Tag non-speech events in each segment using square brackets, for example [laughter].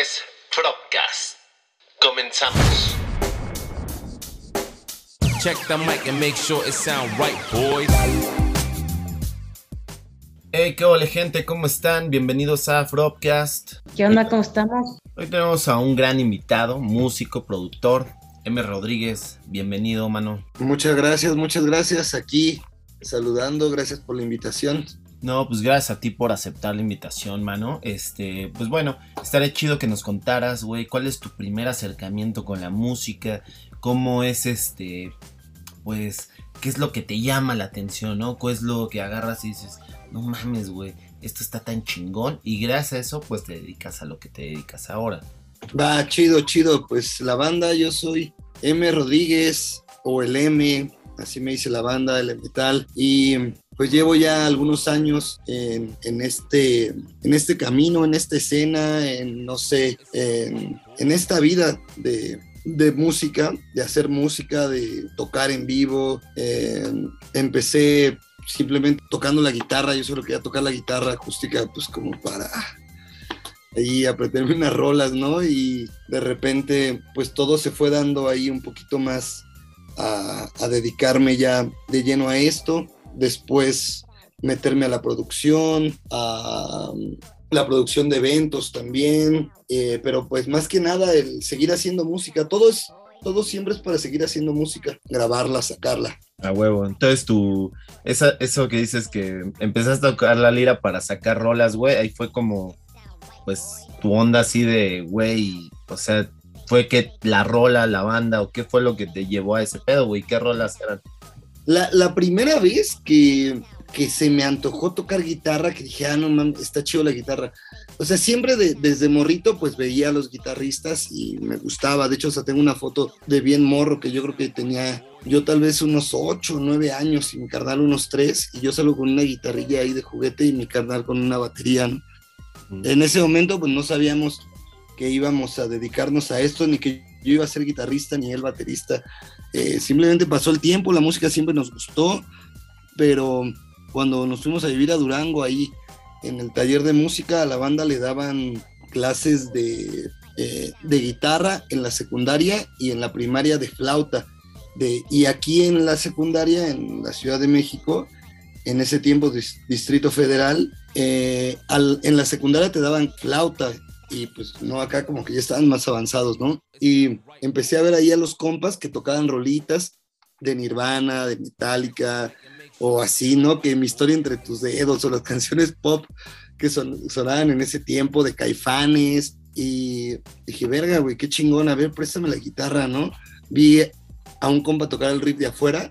es Propcast. Comenzamos. Check the mic and make sure it sound right, boys. Hey, qué hola gente, ¿cómo están? Bienvenidos a Fropcast. ¿Qué onda? ¿Cómo estamos? Hoy tenemos a un gran invitado, músico, productor, M. Rodríguez. Bienvenido, mano. Muchas gracias, muchas gracias. Aquí saludando, gracias por la invitación. No, pues gracias a ti por aceptar la invitación, mano. Este, pues bueno, estaría chido que nos contaras, güey, cuál es tu primer acercamiento con la música, cómo es este, pues, qué es lo que te llama la atención, ¿no? ¿Qué es lo que agarras y dices, no mames, güey, esto está tan chingón? Y gracias a eso, pues te dedicas a lo que te dedicas ahora. Va, chido, chido. Pues la banda, yo soy M. Rodríguez o el M, así me dice la banda, el metal. Y pues llevo ya algunos años este, en este camino, en esta escena, en, no sé, en, esta vida de, música, de hacer música, de tocar en vivo. Eh, empecé simplemente tocando la guitarra, yo solo quería tocar la guitarra acústica, pues como para ahí aprenderme unas rolas, ¿no? Y de repente, pues todo se fue dando ahí un poquito más a dedicarme ya de lleno a esto después meterme a la producción, a la producción de eventos también, eh, pero pues más que nada el seguir haciendo música, todo es, todo siempre es para seguir haciendo música, grabarla, sacarla. A huevo, entonces tú, esa, eso que dices que empezaste a tocar la lira para sacar rolas, güey, ahí fue como, pues, tu onda así de, güey, o sea, fue que la rola, la banda, o qué fue lo que te llevó a ese pedo, güey, qué rolas eran. La, la, primera vez que, que, se me antojó tocar guitarra, que dije, ah, no mames, está chido la guitarra. O sea, siempre de, desde morrito, pues veía a los guitarristas y me gustaba. De hecho, o sea, tengo una foto de bien morro que yo creo que tenía yo tal vez unos 8 o 9 años y mi carnal unos 3. Y yo salgo con una guitarrilla ahí de juguete y mi carnal con una batería. ¿no? Mm. En ese momento, pues no sabíamos que íbamos a dedicarnos a esto, ni que yo iba a ser guitarrista, ni él baterista. Eh, simplemente pasó el tiempo, la música siempre nos gustó, pero cuando nos fuimos a vivir a Durango, ahí en el taller de música, a la banda le daban clases de, eh, de guitarra en la secundaria y en la primaria de flauta. Y aquí en la secundaria, en la Ciudad de México, en ese tiempo Distrito Federal, eh, en la secundaria te daban flauta y pues no, acá como que ya estaban más avanzados, ¿no? Y empecé a ver ahí a los compas que tocaban rolitas de Nirvana, de Metallica, o así, ¿no? Que mi historia entre tus dedos, o las [laughs] canciones pop que son, sonaban en ese tiempo de caifanes, y dije, verga, güey, qué chingón, a ver, préstame la guitarra, ¿no? Vi a un compa tocar el riff de afuera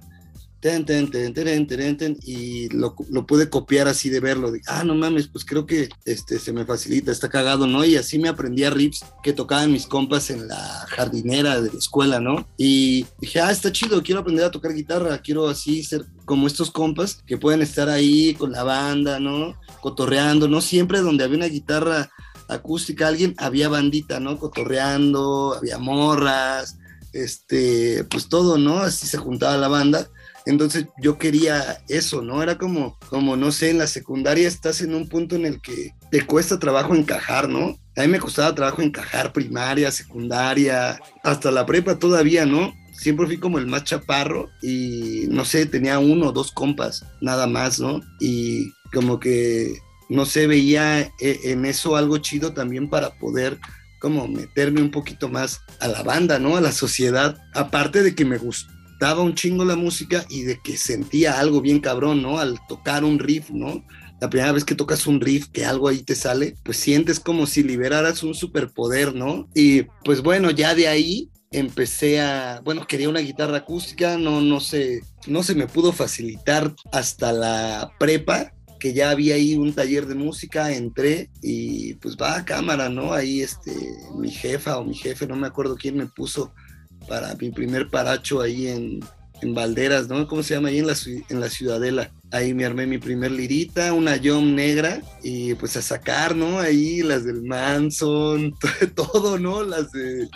ten, ten, ten, y lo, lo, pude copiar así de verlo. De, ah, no mames, pues creo que este, se me facilita, está cagado, ¿no? Y así me aprendí a riffs que tocaban mis compas en la jardinera de la escuela, ¿no? Y dije, ah, está chido, quiero aprender a tocar guitarra, quiero así ser como estos compas que pueden estar ahí con la banda, ¿no? Cotorreando, ¿no? Siempre donde había una guitarra acústica, alguien, había bandita, ¿no? Cotorreando, había morras, este, pues todo, ¿no? Así se juntaba la banda. Entonces yo quería eso, ¿no? Era como, como, no sé, en la secundaria estás en un punto en el que te cuesta trabajo encajar, ¿no? A mí me costaba trabajo encajar primaria, secundaria, hasta la prepa todavía, ¿no? Siempre fui como el más chaparro y no sé, tenía uno o dos compas, nada más, ¿no? Y como que, no sé, veía e, en eso algo chido también para poder como meterme un poquito más a la banda, ¿no? A la sociedad, aparte de que me gustó daba un chingo la música y de que sentía algo bien cabrón, ¿no? Al tocar un riff, ¿no? La primera vez que tocas un riff, que algo ahí te sale, pues sientes como si liberaras un superpoder, ¿no? Y pues bueno, ya de ahí empecé a, bueno, quería una guitarra acústica, no, no sé, no se me pudo facilitar hasta la prepa, que ya había ahí un taller de música, entré y pues va a cámara, ¿no? Ahí este, mi jefa o mi jefe, no me acuerdo quién me puso para mi primer paracho ahí en, en Valderas, ¿no? ¿Cómo se llama? Ahí en la, en la Ciudadela. Ahí me armé mi primer lirita, una Yom negra, y pues a sacar, ¿no? Ahí las del Manson, [laughs] todo, ¿no? Las de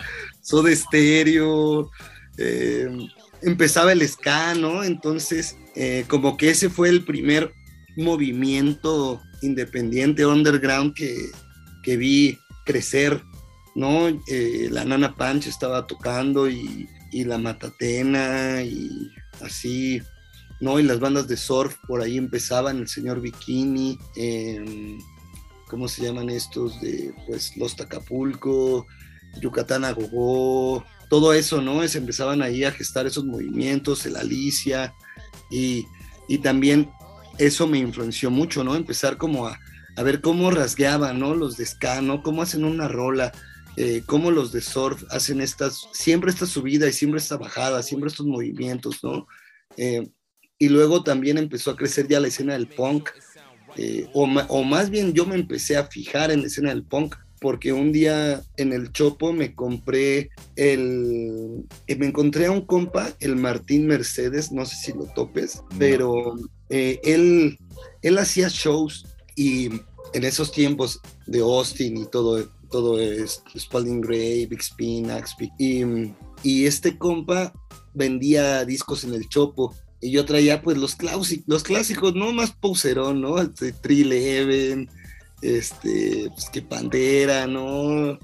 Soda Stereo. Eh, empezaba el ska, ¿no? Entonces, eh, como que ese fue el primer movimiento independiente, underground, que, que vi crecer ¿no? Eh, la Nana Punch estaba tocando y, y la Matatena y así, ¿no? Y las bandas de surf por ahí empezaban, el señor Bikini, em, ¿cómo se llaman estos? De pues Los Tacapulco, Yucatán a Gogó, todo eso, ¿no? Se empezaban ahí a gestar esos movimientos, el Alicia, y, y también eso me influenció mucho, ¿no? Empezar como a, a ver cómo rasgueaban, ¿no? Los de ska, ¿no? Cómo hacen una rola, eh, cómo los de surf hacen estas, siempre esta subida y siempre esta bajada, siempre estos movimientos, ¿no? Eh, y luego también empezó a crecer ya la escena del punk, eh, o, o, más bien yo me empecé a fijar en la escena del punk, porque un día en el Chopo me compré el, me encontré a un compa, el Martín Mercedes, no sé si lo topes, pero él, él hacía shows y en esos tiempos de Austin y todo, todo es Spalding Gray, Big Spin, Axby. Y, y, este compa vendía discos en el Chopo. Y yo traía pues los, clásicos, los clásicos, ¿no? Más poserón, ¿no? Este, Trill este, pues que Pantera, ¿no?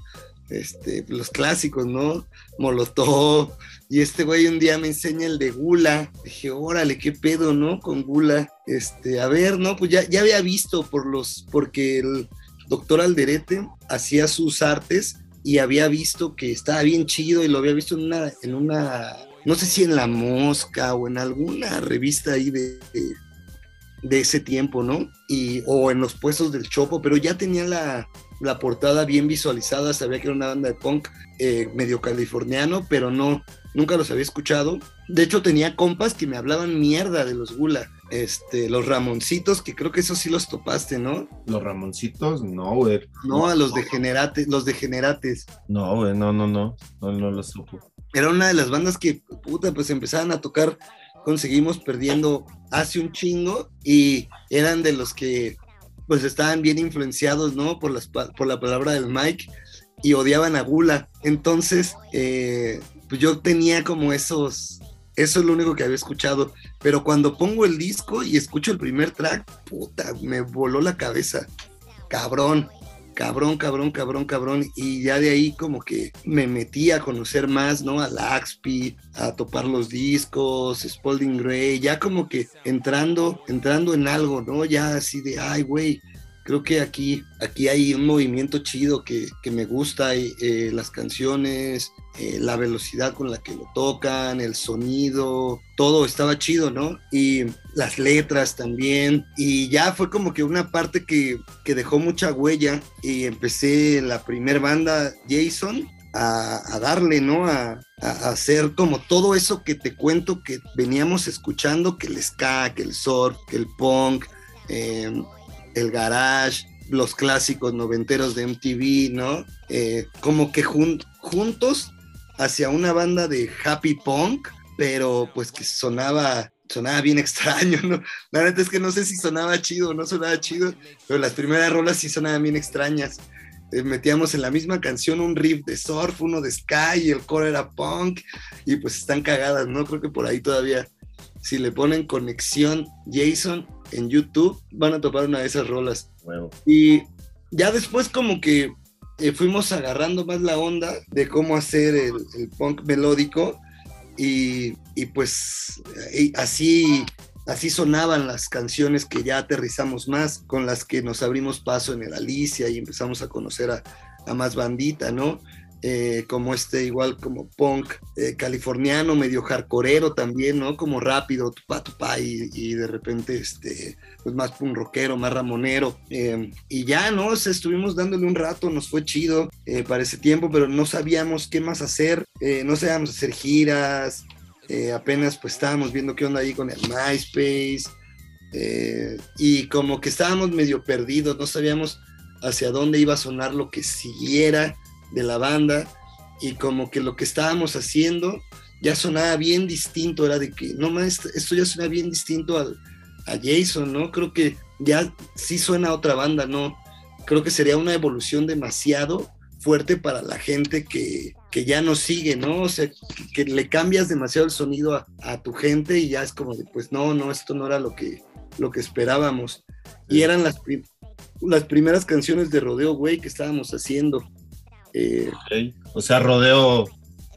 Este, los clásicos, ¿no? Molotov. Y este güey un día me enseña el de Gula. Dije, órale, qué pedo, ¿no? Con Gula. Este, a ver, ¿no? Pues ya, ya había visto por los, porque el, doctor Alderete hacía sus artes y había visto que estaba bien chido y lo había visto en una, en una no sé si en La Mosca o en alguna revista ahí de, de, ese tiempo, ¿no? Y, o en los puestos del Chopo, pero ya tenía la, la portada bien visualizada, sabía que era una banda de punk eh, medio californiano, pero no, nunca los había escuchado. De hecho, tenía compas que me hablaban mierda de los Gula este, los Ramoncitos, que creo que esos sí los topaste, ¿no? Los Ramoncitos, no, güey. No, a los degenerates, los degenerates. No, güey, no, no, no, no, no los supo. Era una de las bandas que, puta, pues empezaban a tocar, conseguimos perdiendo hace un chingo y eran de los que, pues estaban bien influenciados, ¿no? Por, las, por la palabra del Mike y odiaban a Gula. Entonces, eh, pues yo tenía como esos, eso es lo único que había escuchado. Pero cuando pongo el disco y escucho el primer track, puta, me voló la cabeza. Cabrón, cabrón, cabrón, cabrón, cabrón. Y ya de ahí como que me metí a conocer más, ¿no? A Laxpi, a topar los discos, Spalding Gray, ya como que entrando, entrando en algo, ¿no? Ya así de, ay, güey, creo que aquí, aquí hay un movimiento chido que, que me gusta, eh, las canciones, eh, la velocidad con la que lo tocan, el sonido, todo estaba chido, ¿no? Y las letras también. Y ya fue como que una parte que, que dejó mucha huella y empecé la primer banda, Jason, a, darle, ¿no? A, hacer como todo eso que te cuento que veníamos escuchando, que el ska, que el surf, que el punk, eh, el garage, los clásicos noventeros de MTV, ¿no? Eh, como que jun juntos hacia una banda de happy punk, pero pues que sonaba sonaba bien [laughs] extraño, ¿no? La verdad es que no sé si sonaba chido o no sonaba chido, pero las primeras rolas sí sonaban bien extrañas. Eh, metíamos en la misma canción un riff de surf, uno de sky, y el coro era punk, y pues están cagadas, ¿no? Creo que por ahí todavía, si le ponen conexión Jason en YouTube, van a topar una de esas rolas. Bueno. Y ya después como que eh, fuimos agarrando más la onda de cómo hacer el, punk melódico y, y pues y así, así sonaban las canciones que ya aterrizamos más, con las que nos abrimos paso en el Alicia y empezamos a conocer a, a más bandita, ¿no? Eh, como este, igual como punk eh, californiano, medio hardcoreero también, ¿no? Como rápido, tupa, tupa, y, y de repente, este, pues más punk rockero, más ramonero. Eh, y ya, ¿no? O sea, estuvimos dándole un rato, nos fue chido eh, para ese tiempo, pero no sabíamos qué más hacer, eh, no sabíamos hacer giras, apenas pues estábamos viendo qué onda ahí con el MySpace. y como que estábamos medio perdidos, no sabíamos hacia dónde iba a sonar lo que siguiera de la banda y como que lo que estábamos haciendo ya sonaba bien distinto, era de que, no más, esto ya suena bien distinto al, a Jason, ¿no? Creo que ya sí suena a otra banda, ¿no? Creo que sería una evolución demasiado fuerte para la gente que, que ya no sigue, ¿no? O sea, que, que le cambias demasiado el sonido a, a, tu gente y ya es como de, pues no, no, esto no era lo que, lo que esperábamos. Y eran las, las primeras canciones de Rodeo, güey, que estábamos haciendo Eh. O sea, Rodeo,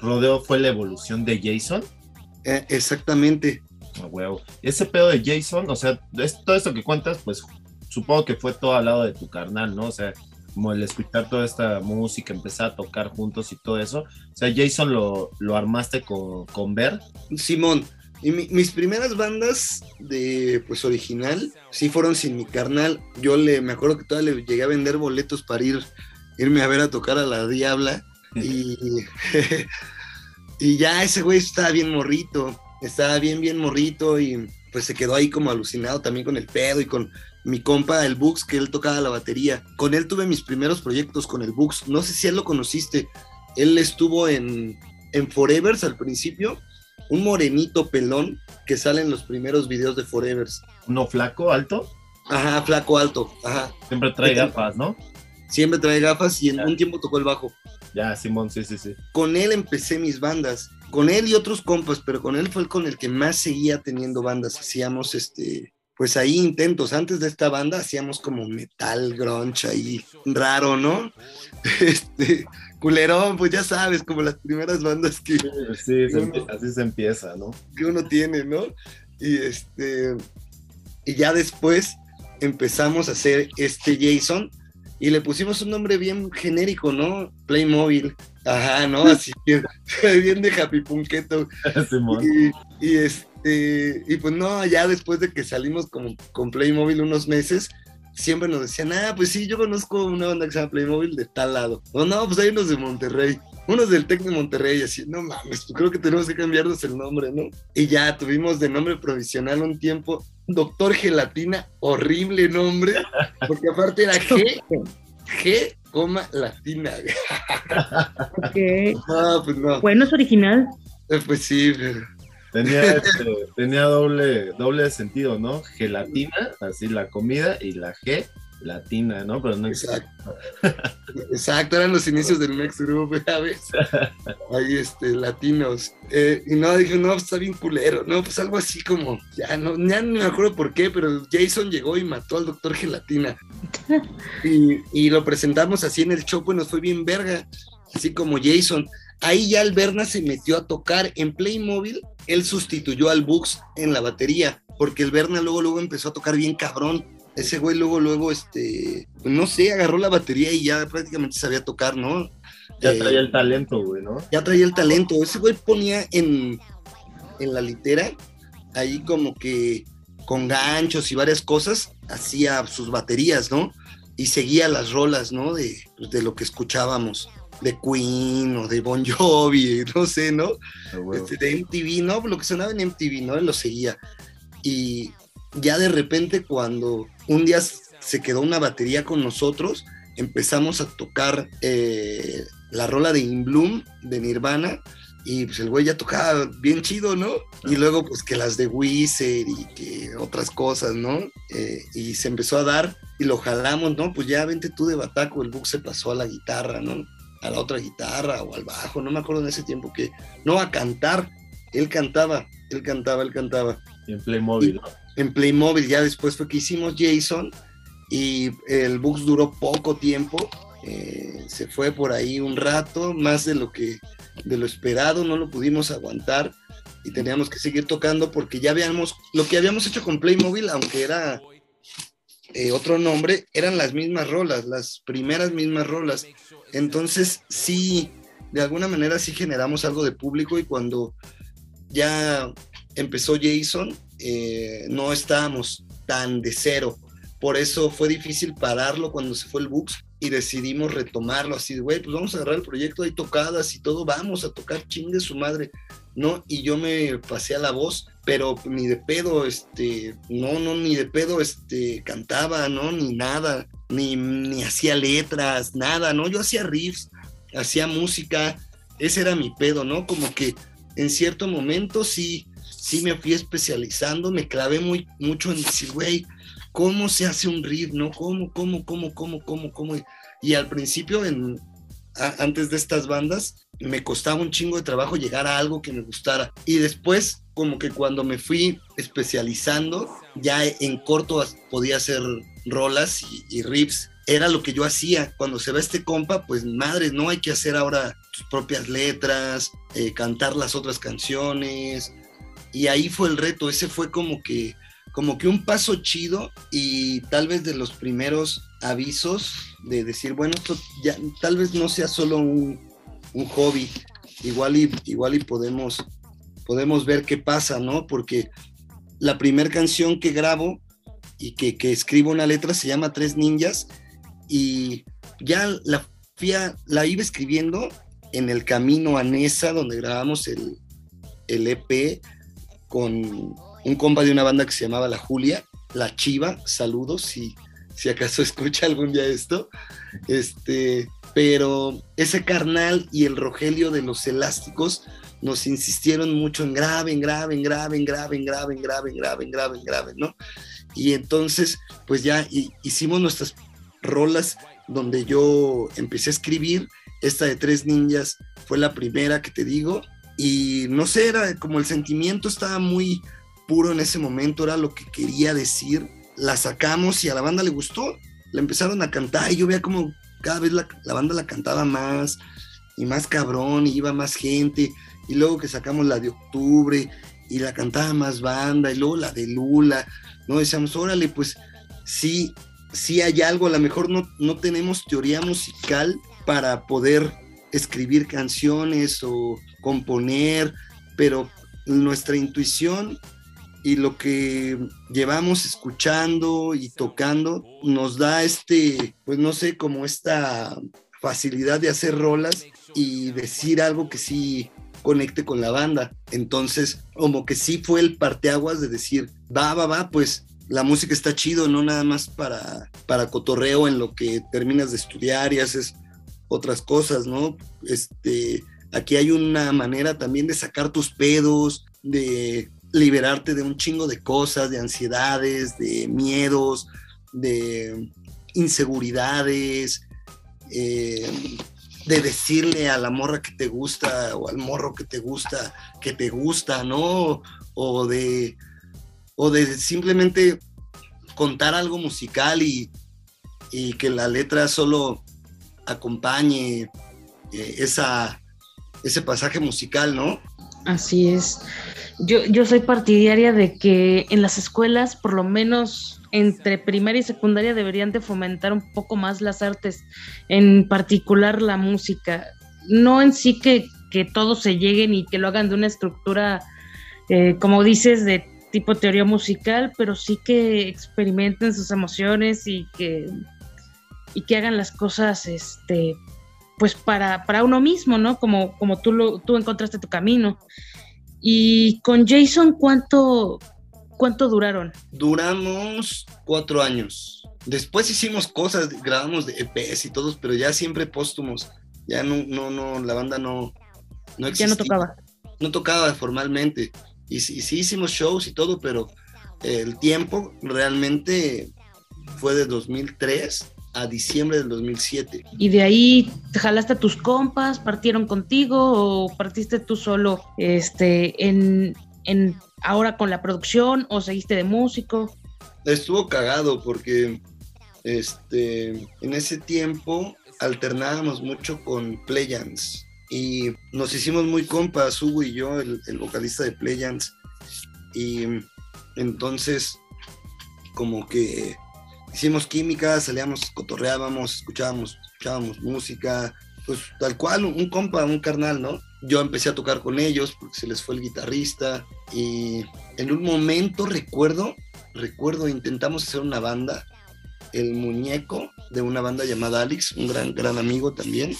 Rodeo fue la evolución de Jason. eh, exactamente. Huevo. Ese pedo de Jason, o sea, es, todo esto que cuentas, pues supongo que fue todo al lado de tu carnal, ¿no? O sea, como el escuchar toda esta música, empezar a tocar juntos y todo eso. O sea, Jason lo, lo armaste con, con Ver. Simón, y mi- mis primeras bandas de pues original sí fueron sin mi carnal. Yo le me acuerdo que todavía le llegué a vender boletos para ir irme a ver a tocar a la Diabla y [laughs] y ya ese güey estaba bien morrito, estaba bien bien morrito y pues se quedó ahí como alucinado también con el pedo y con mi compa el Bux que él tocaba la batería. Con él tuve mis primeros proyectos con el Bux. No sé si él lo conociste. Él estuvo en en Forevers al principio un morenito pelón que sale en los primeros videos de Forevers. Uno flaco, alto, Ajá, flaco alto, ajá. siempre trae gafas, ¿no? Siempre trae gafas y en Ya. un tiempo tocó el bajo. Ya, Simón, sí, sí, sí. Con él empecé mis bandas, con él y otros compas, pero con él fue el con el que más seguía teniendo bandas. Hacíamos este, pues ahí intentos. Antes de esta banda hacíamos como metal, grunge ahí, raro, ¿no? [laughs] Este, culerón, pues ya sabes, como las primeras bandas que, Sí, se así se empieza, ¿no? que uno tiene, ¿no? Y este y ya después empezamos a hacer este Jason y le pusimos un nombre bien genérico, ¿no? Playmobil. Ajá, ¿no? [laughs] Así bien, [laughs] bien de Happy Punketo. Y, y este y pues no, ya después de que salimos como con Playmobil unos meses, siempre nos decían, ah, pues sí, yo conozco una banda que se llama Playmobil de tal lado. O no, pues hay unos de Monterrey, unos del Tec de Monterrey, así, no mames, pues creo que tenemos que cambiarnos el nombre, ¿no? Y ya tuvimos de nombre provisional un tiempo, Doctor Gelatina, horrible nombre, porque aparte era G, G, coma, latina. Ok. [laughs] Ah, pues no, Bueno, es original. Eh, pues sí, pero... Tenía, [laughs] este, tenía doble, doble sentido, ¿no? Gelatina, así la comida, y la G, latina, ¿no? Pero no Exacto. Exacto, eran los inicios del Next Group, ¿sabes? [laughs] Ahí, este, latinos. Eh, y no, dije, no, pues, está bien culero, ¿no? Pues algo así como, ya no, ya no me acuerdo por qué, pero Jason llegó y mató al doctor Gelatina. [laughs] Y, y lo presentamos así en el show, pues nos fue bien verga, así como Jason. Ahí ya el Berna se metió a tocar en Playmobil, él sustituyó al Bux en la batería, porque el Berna luego, luego empezó a tocar bien cabrón. Ese güey luego, luego, este, no sé, agarró la batería y ya prácticamente sabía tocar, ¿no? Ya Eh, traía el talento, güey, ¿no? ya traía el talento. Ese güey ponía en, en la litera, ahí como que con ganchos y varias cosas, hacía sus baterías, ¿no? Y seguía las rolas, ¿no? De, pues, de lo que escuchábamos, de Queen o de Bon Jovi, [laughs] no sé, ¿no? A huevo. Este, de MTV, ¿no? Lo que sonaba en MTV, ¿no? Él lo seguía. Y ya de repente cuando un día se quedó una batería con nosotros, empezamos a tocar eh, la rola de In Bloom de Nirvana y pues el güey ya tocaba bien chido, ¿no? Y luego pues que las de Wizard y que otras cosas, ¿no? Eh, y se empezó a dar y lo jalamos, ¿no? Pues ya vente tú de bataco, el Buck se pasó a la guitarra, ¿no? A la otra guitarra o al bajo, no me acuerdo en ese tiempo que, no, a cantar, él cantaba, él cantaba, él cantaba Y en Playmobil, ¿no? En Playmobil. Ya después fue que hicimos Jason y el Bux duró poco tiempo. eh, se fue por ahí un rato, más de lo que de lo esperado, no lo pudimos aguantar y teníamos que seguir tocando porque ya habíamos lo que habíamos hecho con Playmobil, aunque era eh, otro nombre, eran las mismas rolas, las primeras mismas rolas. Entonces sí, de alguna manera sí generamos algo de público y cuando ya empezó Jason, eh, no estábamos tan de cero. Por eso fue difícil pararlo cuando se fue el Bux y decidimos retomarlo así güey, pues vamos a agarrar el proyecto, hay tocadas y todo, vamos a tocar chingue su madre, ¿no? Y yo me pasé a la voz, pero ni de pedo, este, no, no, ni de pedo, este, cantaba, ¿no? Ni nada, ni, ni hacía letras, nada, ¿no? Yo hacía riffs, hacía música, ese era mi pedo, ¿no? Como que en cierto momento sí, sí me fui especializando, me clavé muy, mucho en decir, güey, ¿cómo se hace un riff, no? ¿Cómo, cómo, cómo, cómo, cómo, cómo? Y al principio, en, a- antes de estas bandas, me costaba un chingo de trabajo llegar a algo que me gustara. Y después, como que cuando me fui especializando, ya en corto podía hacer rolas y, y riffs era lo que yo hacía. Cuando se va este compa, pues madre, no hay que hacer ahora tus propias letras, eh, cantar las otras canciones. Y ahí fue el reto, ese fue como que, como que un paso chido y tal vez de los primeros avisos de decir, bueno, esto ya tal vez no sea solo un, un hobby, igual y, igual y podemos, podemos ver qué pasa, ¿no? Porque la primera canción que grabo y que, que escribo una letra se llama Tres Ninjas y ya la, la iba escribiendo en el camino a Nesa, donde grabamos el, el EP con un compa de una banda que se llamaba La Julia, La Chiva, saludos si, si acaso [laughs] escucha algún día esto. Este, pero ese carnal y el Rogelio de los elásticos nos insistieron mucho en grave, en grave, en grave, en grave, en grave, en grave, en grave, en grave, en grave, ¿no? Y entonces, pues ya hicimos nuestras rolas donde yo empecé a escribir. Esta de Tres Ninjas fue la primera que te digo. Y no sé, era como el sentimiento estaba muy puro en ese momento, era lo que quería decir. La sacamos y a la banda le gustó. La empezaron a cantar y yo veía como cada vez la, la banda la cantaba más y más cabrón y iba más gente. Y luego que sacamos la de octubre y la cantaba más banda y luego la de Lula, ¿no? Decíamos, órale, pues sí, sí hay algo, a lo mejor no, no tenemos teoría musical para poder escribir canciones o componer, pero nuestra intuición y lo que llevamos escuchando y tocando nos da este, pues no sé, como esta facilidad de hacer rolas y decir algo que sí conecte con la banda. Entonces, como que sí fue el parteaguas de decir, va, va, va, pues la música está chido, no nada más para, para cotorreo en lo que terminas de estudiar y haces otras cosas, ¿no? Este, aquí hay una manera también de sacar tus pedos, de liberarte de un chingo de cosas, de ansiedades, de miedos, de inseguridades, eh, de decirle a la morra que te gusta o al morro que te gusta que te gusta, ¿no? O de o de simplemente contar algo musical y, que la letra solo acompañe eh, esa, ese pasaje musical, ¿no? Así es. Yo, yo soy partidaria de que en las escuelas, por lo menos entre primaria y secundaria, deberían de fomentar un poco más las artes, en particular la música. No en sí que, que todos se lleguen y que lo hagan de una estructura, eh, como dices, de tipo teoría musical, pero sí que experimenten sus emociones y que, y que hagan las cosas este, pues para, para uno mismo, ¿no? Como, como tú, lo, tú encontraste tu camino. Y con Jason, ¿cuánto, ¿cuánto duraron? Duramos cuatro años. Después hicimos cosas, grabamos de EPs y todos, pero ya siempre póstumos. Ya no, no, no, la banda no, no existía. Ya no tocaba. No tocaba formalmente y, sí hicimos shows y todo, pero el tiempo realmente fue de 2003 a diciembre del 2007. ¿Y de ahí jalaste a tus compas, partieron contigo o partiste tú solo este, en, en ahora con la producción o seguiste de músico? Estuvo cagado porque este, en ese tiempo alternábamos mucho con Playans y nos hicimos muy compas, Hugo y yo, el, vocalista de Playans, y entonces como que hicimos química, salíamos, cotorreábamos, escuchábamos, escuchábamos música, pues tal cual, un compa, un carnal, ¿no? Yo empecé a tocar con ellos porque se les fue el guitarrista y en un momento recuerdo, recuerdo, intentamos hacer una banda, el muñeco de una banda llamada Alex, un gran, gran amigo también,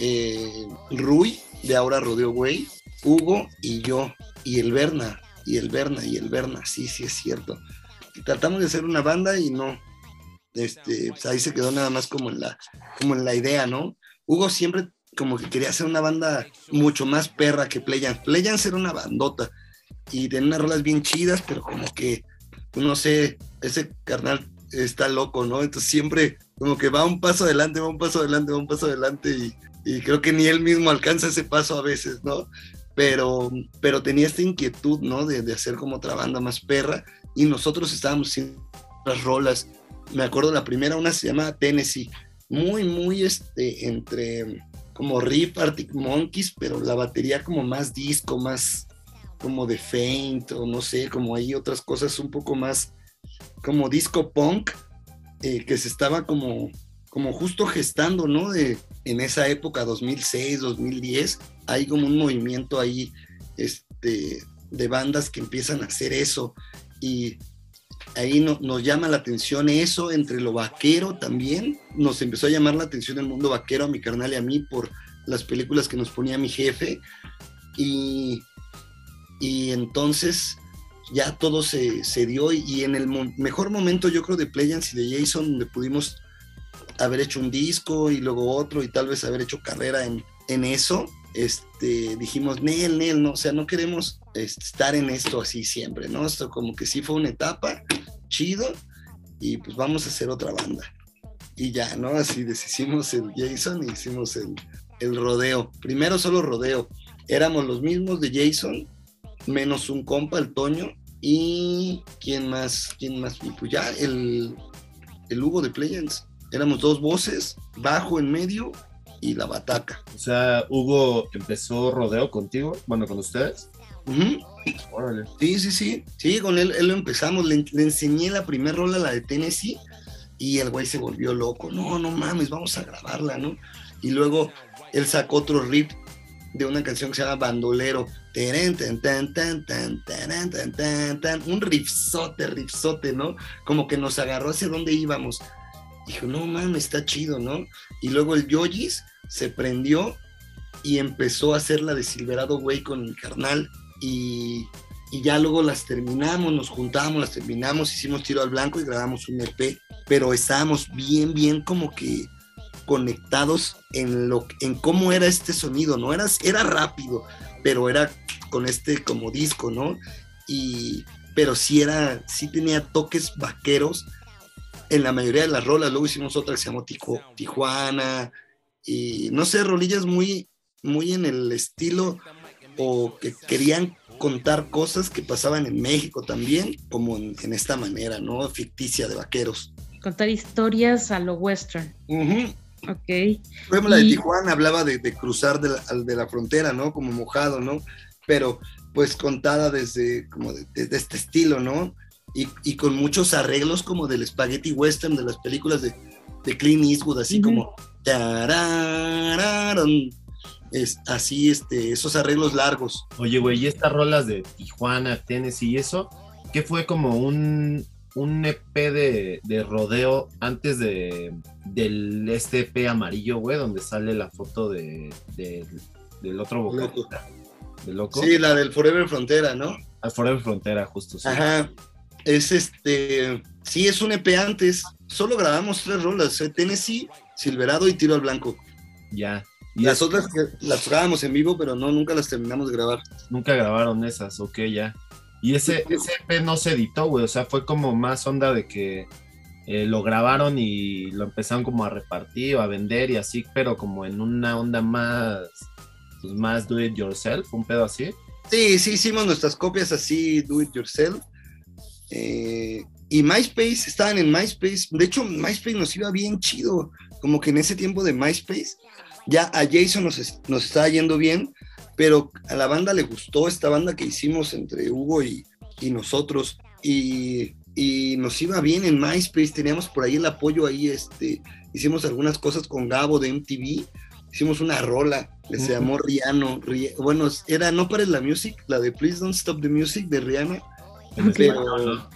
eh, Rui, de ahora Rodeo Güey, Hugo y yo, y el Berna, y el Berna, y el Berna, sí, sí es cierto. Tratamos de hacer una banda y no, este, pues ahí se quedó nada más como en la, como en la idea, ¿no? Hugo siempre como que quería hacer una banda mucho más perra que Playans. Playans era una bandota y tenía unas rolas bien chidas, pero como que, no sé, ese carnal está loco, ¿no? Entonces siempre como que va un paso adelante, va un paso adelante, va un paso adelante y y creo que ni él mismo alcanza ese paso a veces, ¿no? Pero, pero tenía esta inquietud, ¿no? De, de hacer como otra banda más perra y nosotros estábamos haciendo otras rolas. Me acuerdo la primera, una se llama Tennessee, muy, muy este, entre como riff Arctic Monkeys, pero la batería como más disco, más como de Faint, o no sé, como hay otras cosas un poco más como disco punk, eh, que se estaba como, como justo gestando, ¿no? De, en esa época, 2006, 2010, hay como un movimiento ahí, este, de bandas que empiezan a hacer eso, y ahí no, nos llama la atención eso, entre lo vaquero también, nos empezó a llamar la atención el mundo vaquero a mi carnal y a mí por las películas que nos ponía mi jefe, y, y entonces ya todo se, se dio y, en el mejor momento yo creo de Playance y de Jason donde pudimos haber hecho un disco y luego otro y tal vez haber hecho carrera en, en eso, este, dijimos, Nel, Nel, no, o sea, no queremos este, estar en esto así siempre, ¿no? Esto como que sí fue una etapa, chido, y pues vamos a hacer otra banda. Y ya, ¿no? Así deshicimos el Jason y hicimos el, el rodeo. Primero solo rodeo. Éramos los mismos de Jason, menos un compa, el Toño, y quién más, quién más, y pues ya el, el Hugo de Players. Éramos dos voces, bajo en medio y la bataca. O sea, Hugo empezó rodeo contigo, bueno, con ustedes. Órale. Sí, sí, sí. Sí, con él, él lo empezamos. Le, le enseñé la primera rola, la de Tennessee, y el güey se volvió loco. No, no mames, vamos a grabarla, ¿no? Y luego él sacó otro riff de una canción que se llama Bandolero. Un riffzote, riffzote, ¿no? Como que nos agarró hacia dónde íbamos. Dijo, no mames, está chido, ¿no? Y luego el Yogis se prendió y empezó a hacer la de Silverado Way con el carnal. Y, y ya luego las terminamos, nos juntamos, las terminamos, hicimos tiro al blanco y grabamos un EP. Pero estábamos bien, bien como que conectados en, lo, en cómo era este sonido, ¿no? Era, era rápido, pero era con este como disco, ¿no? Y, pero sí era, sí tenía toques vaqueros en la mayoría de las rolas. Luego hicimos otra que se llamó Tijuana, y no sé, rolillas muy, muy en el estilo o que querían contar cosas que pasaban en México también, como en, esta manera, ¿no? Ficticia de vaqueros. Contar historias a lo western. Ok. Por ejemplo, la de Tijuana hablaba de, cruzar de la, de la, frontera, ¿no? Como mojado, ¿no? Pero pues contada desde como de, este estilo, ¿no? Y, y, con muchos arreglos como del spaghetti western de las películas de, de Clint Eastwood, así como es así este esos arreglos largos. Oye, güey, y estas rolas de Tijuana, Tennessee y eso, ¿qué fue como un un EP de, de rodeo antes de, del este EP amarillo, güey, donde sale la foto de, del otro vocalista. ¿De loco? Sí, la del Forever Frontera, ¿no? Al Forever Frontera, justo. Sí. Ajá. Es este. Sí, es un EP antes. Solo grabamos tres rolas: eh, Tennessee, Silverado y Tiro al Blanco. Ya. ¿Y las otras las grabamos en vivo, pero no, nunca las terminamos de grabar. Nunca grabaron esas, ok, ya. Y ese, ese EP no se editó, güey. O sea, fue como más onda de que eh, lo grabaron y lo empezaron como a repartir o a vender y así, pero como en una onda más, pues más do it yourself, un pedo así. Sí, sí, hicimos nuestras copias así, do it yourself. Eh, y MySpace, estaban en MySpace. De hecho, MySpace nos iba bien chido. Como que en ese tiempo de MySpace, ya a Jason nos, nos estaba yendo bien pero a la banda le gustó esta banda que hicimos entre Hugo y, y nosotros y, y, nos iba bien en MySpace, teníamos por ahí el apoyo ahí, este, hicimos algunas cosas con Gabo de MTV, hicimos una rola que se llamó Rihanna, bueno, era No Pares la Music, la de Please Don't Stop the Music de Rihanna, pero,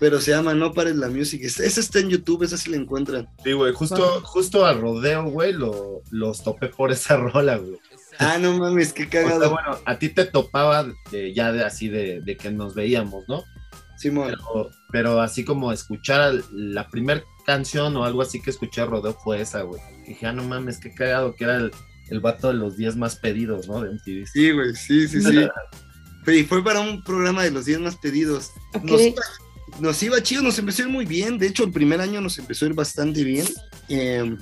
pero se llama No Pares la Music, esa está en YouTube, esa sí la encuentran. Sí, güey, justo, justo a Rodeo, güey, lo, los topé por esa [laughs] rola, güey. Ah, no mames, qué cagado. bueno, a ti te topaba ya de, así de, que nos veíamos, ¿no? Sí, pero, pero, así como escuchar la primera canción o algo así que escuché a Rodeo fue esa, güey. Dije, ah, no mames, qué cagado, que era el, el vato de los 10 más pedidos, ¿no? De MTV. Sí, güey, sí, sí, sí. [laughs] y fue para un programa de los 10 más pedidos. Nos, nos, iba chido, nos empezó a ir muy bien. De hecho, el primer año nos empezó a ir bastante bien. Eh,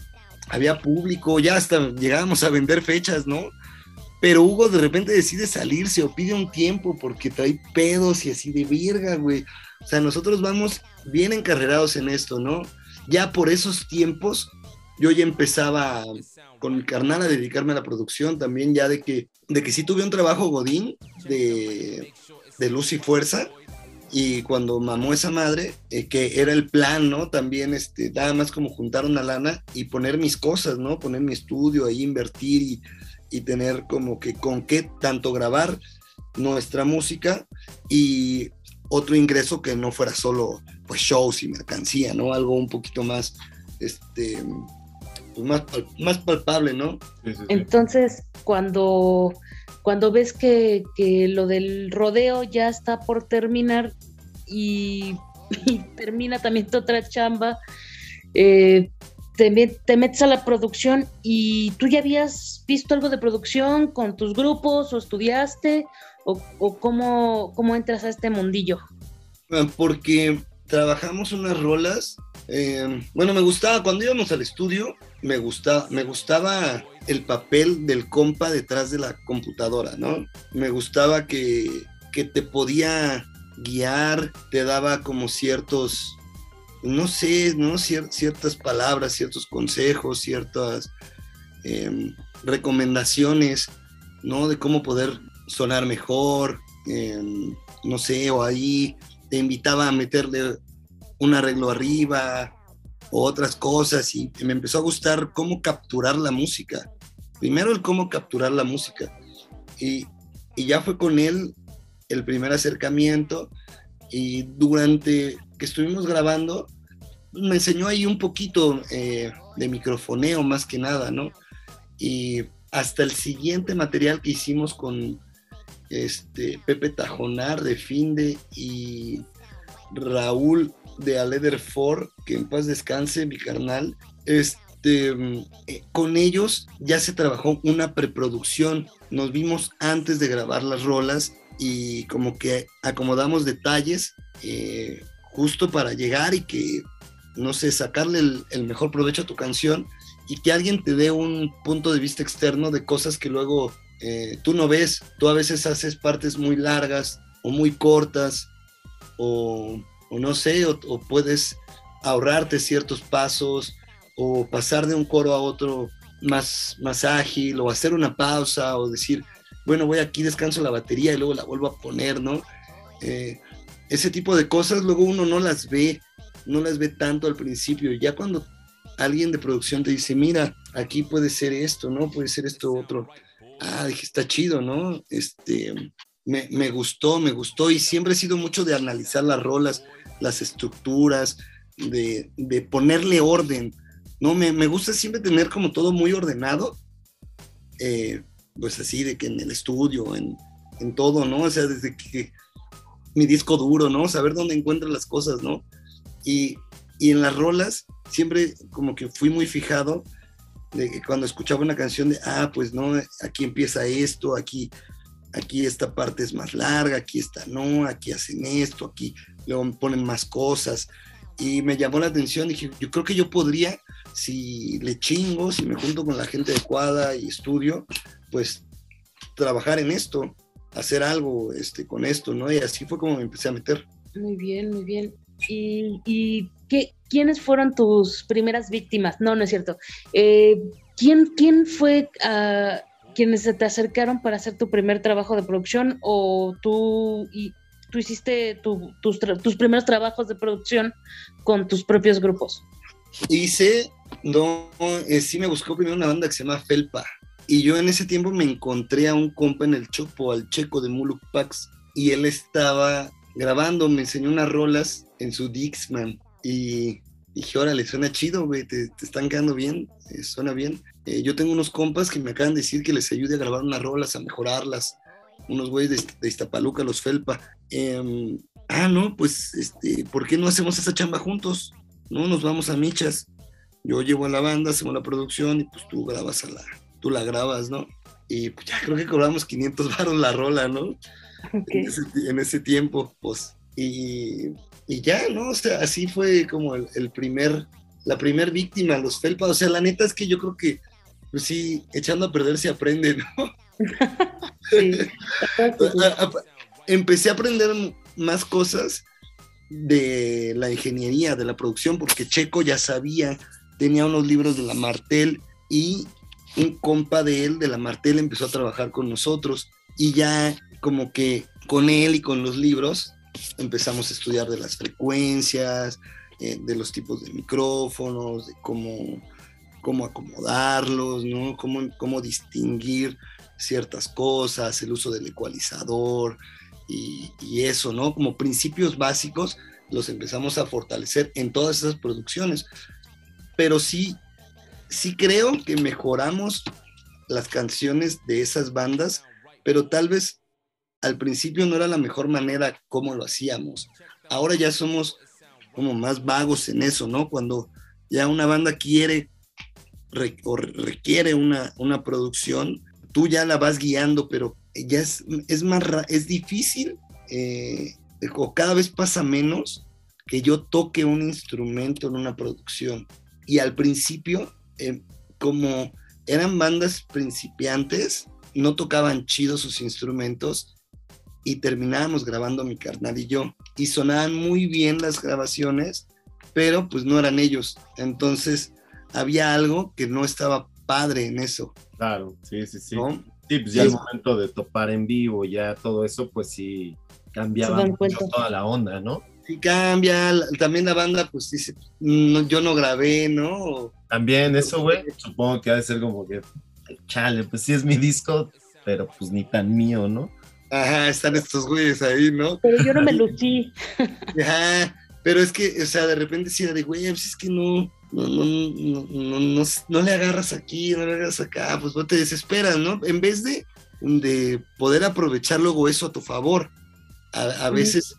había público, ya hasta llegábamos a vender fechas, ¿no? pero Hugo de repente decide salirse o pide un tiempo porque trae pedos y así de virga, güey. O sea, nosotros vamos bien encarrerados en esto, ¿no? Ya por esos tiempos, yo ya empezaba con mi carnal a dedicarme a la producción también, ya de que, de que sí tuve un trabajo godín de, de luz y fuerza. Y cuando mamó esa madre, eh, que era el plan, ¿no? También, este, nada más como juntar una lana y poner mis cosas, ¿no? Poner mi estudio ahí, invertir y, y tener como que con qué tanto grabar nuestra música y otro ingreso que no fuera solo pues shows y mercancía, ¿no? Algo un poquito más, este, pues, más, más palpable, ¿no? Entonces, cuando, cuando ves que, que, lo del rodeo ya está por terminar y, [laughs] termina también tu otra chamba, eh, te, te, metes a la producción y tú ya habías visto algo de producción con tus grupos o estudiaste o, o cómo, cómo, entras a este mundillo? Porque trabajamos unas rolas. Eh, bueno, me gustaba, cuando íbamos al estudio, me gustaba, me gustaba el papel del compa detrás de la computadora, ¿no? Me gustaba que, que te podía guiar, te daba como ciertos no sé, ¿no? ciertas palabras, ciertos consejos, ciertas eh, recomendaciones, ¿no? De cómo poder sonar mejor, eh, no sé, o ahí te invitaba a meterle un arreglo arriba o otras cosas y me empezó a gustar cómo capturar la música. Primero el cómo capturar la música y, y ya fue con él el primer acercamiento y durante que estuvimos grabando, me enseñó ahí un poquito eh, de microfoneo más que nada, ¿no? Y hasta el siguiente material que hicimos con este Pepe Tajonar de Finde y Raúl de Aleder Ford, que en paz descanse, mi carnal, este, eh, con ellos ya se trabajó una preproducción, nos vimos antes de grabar las rolas y como que acomodamos detalles eh, justo para llegar y que, no sé, sacarle el, el, mejor provecho a tu canción y que alguien te dé un punto de vista externo de cosas que luego eh, tú no ves. Tú a veces haces partes muy largas o muy cortas o, no sé, o, o puedes ahorrarte ciertos pasos o pasar de un coro a otro más, más ágil o hacer una pausa o decir, bueno, voy aquí, descanso la batería y luego la vuelvo a poner, ¿no? Eh, ese tipo de cosas luego uno no las ve, no las ve tanto al principio. Ya cuando alguien de producción te dice, mira, aquí puede ser esto, ¿no? Puede ser esto otro. Ah, dije, está chido, ¿no? Este, me, me gustó, me gustó y siempre he sido mucho de analizar las rolas, las estructuras, de, de ponerle orden, ¿no? Me, me, gusta siempre tener como todo muy ordenado, eh, pues así, de que en el estudio, en, en todo, ¿no? O sea, desde que mi disco duro, ¿no? Saber dónde encuentro las cosas, ¿no? Y, y en las rolas siempre como que fui muy fijado de que cuando escuchaba una canción de, ah, pues no, aquí empieza esto, aquí, aquí esta parte es más larga, aquí está no, aquí hacen esto, aquí luego ponen más cosas. Y me llamó la atención, dije, yo creo que yo podría, si le chingo, si me junto con la gente adecuada y estudio, pues trabajar en esto, hacer algo este, con esto, ¿no? Y así fue como me empecé a meter. Muy bien, muy bien. ¿Y, y quiénes fueron tus primeras víctimas? No, no es cierto. Eh, ¿quién, ¿Quién fue uh, quienes se te acercaron para hacer tu primer trabajo de producción o tú, tú hiciste tu, tus, tus primeros trabajos de producción con tus propios grupos? Hice, no, eh, sí me buscó primero una banda que se llama Felpa. Y yo en ese tiempo me encontré a un compa en el Chopo, al checo de Muluk Pax, y él estaba grabando, me enseñó unas rolas en su Dixman. Y dije, órale, suena chido, güey, te, te, están quedando bien, eh, suena bien. Eh, yo tengo unos compas que me acaban de decir que les ayude a grabar unas rolas, a mejorarlas. Unos güeyes de, de, Iztapaluca, los Felpa. Eh, ah, no, pues, este, ¿por qué no hacemos esa chamba juntos? No, nos vamos a michas. Yo llevo a la banda, hacemos la producción y pues tú grabas a la, tú la grabas, ¿no? Y pues ya creo que cobramos 500 baros la rola, ¿no? Okay. En, ese, en, ese, tiempo, pues. Y, y, ya, ¿no? O sea, así fue como el, el, primer, la primer víctima, los felpas. O sea, la neta es que yo creo que, pues sí, echando a perder se aprende, ¿no? [laughs] Sí. [laughs] Empecé a aprender más cosas de la ingeniería, de la producción, porque Checo ya sabía, tenía unos libros de la Martel y un compa de él, de la Martel, empezó a trabajar con nosotros y ya como que con él y con los libros empezamos a estudiar de las frecuencias, eh, de los tipos de micrófonos, de cómo, cómo acomodarlos, ¿no? Cómo, cómo distinguir ciertas cosas, el uso del ecualizador y, y eso, ¿no? Como principios básicos los empezamos a fortalecer en todas esas producciones. Pero sí, sí creo que mejoramos las canciones de esas bandas, pero tal vez al principio no era la mejor manera como lo hacíamos. Ahora ya somos como más vagos en eso, ¿no? Cuando ya una banda quiere re- o requiere una, una producción, tú ya la vas guiando, pero ya es, es más, es difícil, eh, o cada vez pasa menos que yo toque un instrumento en una producción. Y al principio, eh, como eran bandas principiantes, no tocaban chido sus instrumentos y terminábamos grabando mi carnal y yo. Y sonaban muy bien las grabaciones, pero pues no eran ellos. Entonces había algo que no estaba padre en eso, Claro, sí, sí, sí. ¿no? Sí, pues ya Sí. momento de topar en vivo, ya todo eso, pues sí cambiaba mucho toda la onda, ¿no? Sí cambia, también la banda pues dice, "No, yo no grabé, ¿no? También eso, güey, supongo que ha de ser como que, chale, pues sí es mi disco, pero pues ni tan mío, ¿no? Ajá, están estos güeyes ahí, ¿no? Pero yo no me lucí. Ajá, pero es que, o sea, de repente sí de, güey, pues es que no, no, no, no, no, no, no le agarras aquí, no le agarras acá, pues vos te desesperas, ¿no? En vez de, de poder aprovechar luego eso a tu favor, a, veces,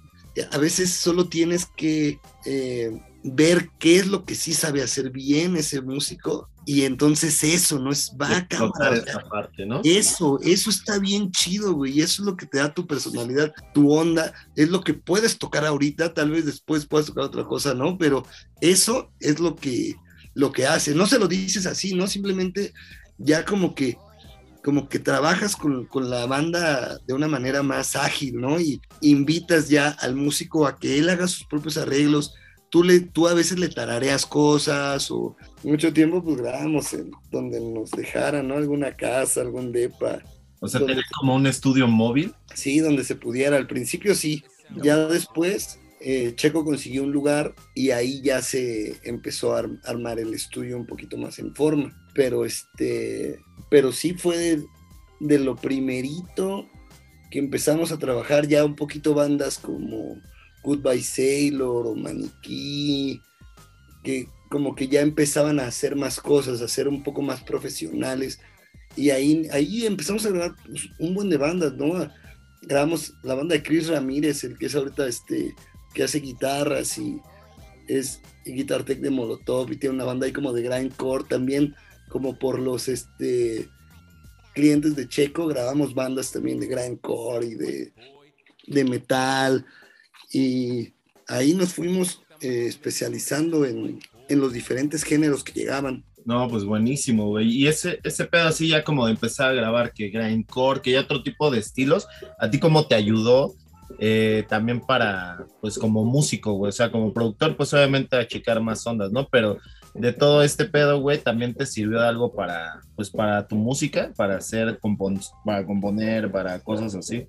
a veces solo tienes que eh, ver qué es lo que sí sabe hacer bien ese músico y entonces eso, ¿no? Es va cámara, esta parte, ¿no? eso, eso está bien chido, güey. y Eso es lo que te da tu personalidad, tu onda. Es lo que puedes tocar ahorita, tal vez después puedas tocar otra cosa, ¿no? Pero eso es lo que, lo que hace. No se lo dices así, ¿no? Simplemente ya como que, como que trabajas con, con la banda de una manera más ágil, ¿no? Y invitas ya al músico a que él haga sus propios arreglos. Tú, le, tú a veces le tarareas cosas o mucho tiempo pues grabamos en donde nos dejaran, ¿no? Alguna casa, algún depa, O sea, tenés como un estudio móvil. sí, donde se pudiera. Al principio sí, ya después eh, Checo consiguió un lugar y ahí ya se empezó a ar- armar el estudio un poquito más en forma. Pero este, pero sí fue de, de lo primerito que empezamos a trabajar ya un poquito bandas como Goodbye Sailor o Maniquí, que como que ya empezaban a hacer más cosas, a ser un poco más profesionales. Y ahí, ahí empezamos a grabar pues, un buen de bandas, ¿no? Grabamos la banda de Chris Ramírez, el que es ahorita este, que hace guitarras y es Guitar Tech de Molotov y tiene una banda ahí como de grindcore también, como por los este, clientes de Checo, grabamos bandas también de grindcore y de, de metal y ahí nos fuimos eh, especializando en, en los diferentes géneros que llegaban. No, pues buenísimo, güey. Y ese, ese pedo así ya como de empezar a grabar que grindcore, que ya otro tipo de estilos, ¿a ti cómo te ayudó eh, también para, pues como músico, güey? O sea, como productor, pues obviamente a checar más ondas, ¿no? Pero de todo este pedo, güey, también te sirvió de algo para, pues para tu música, para hacer, compon para componer, para cosas así.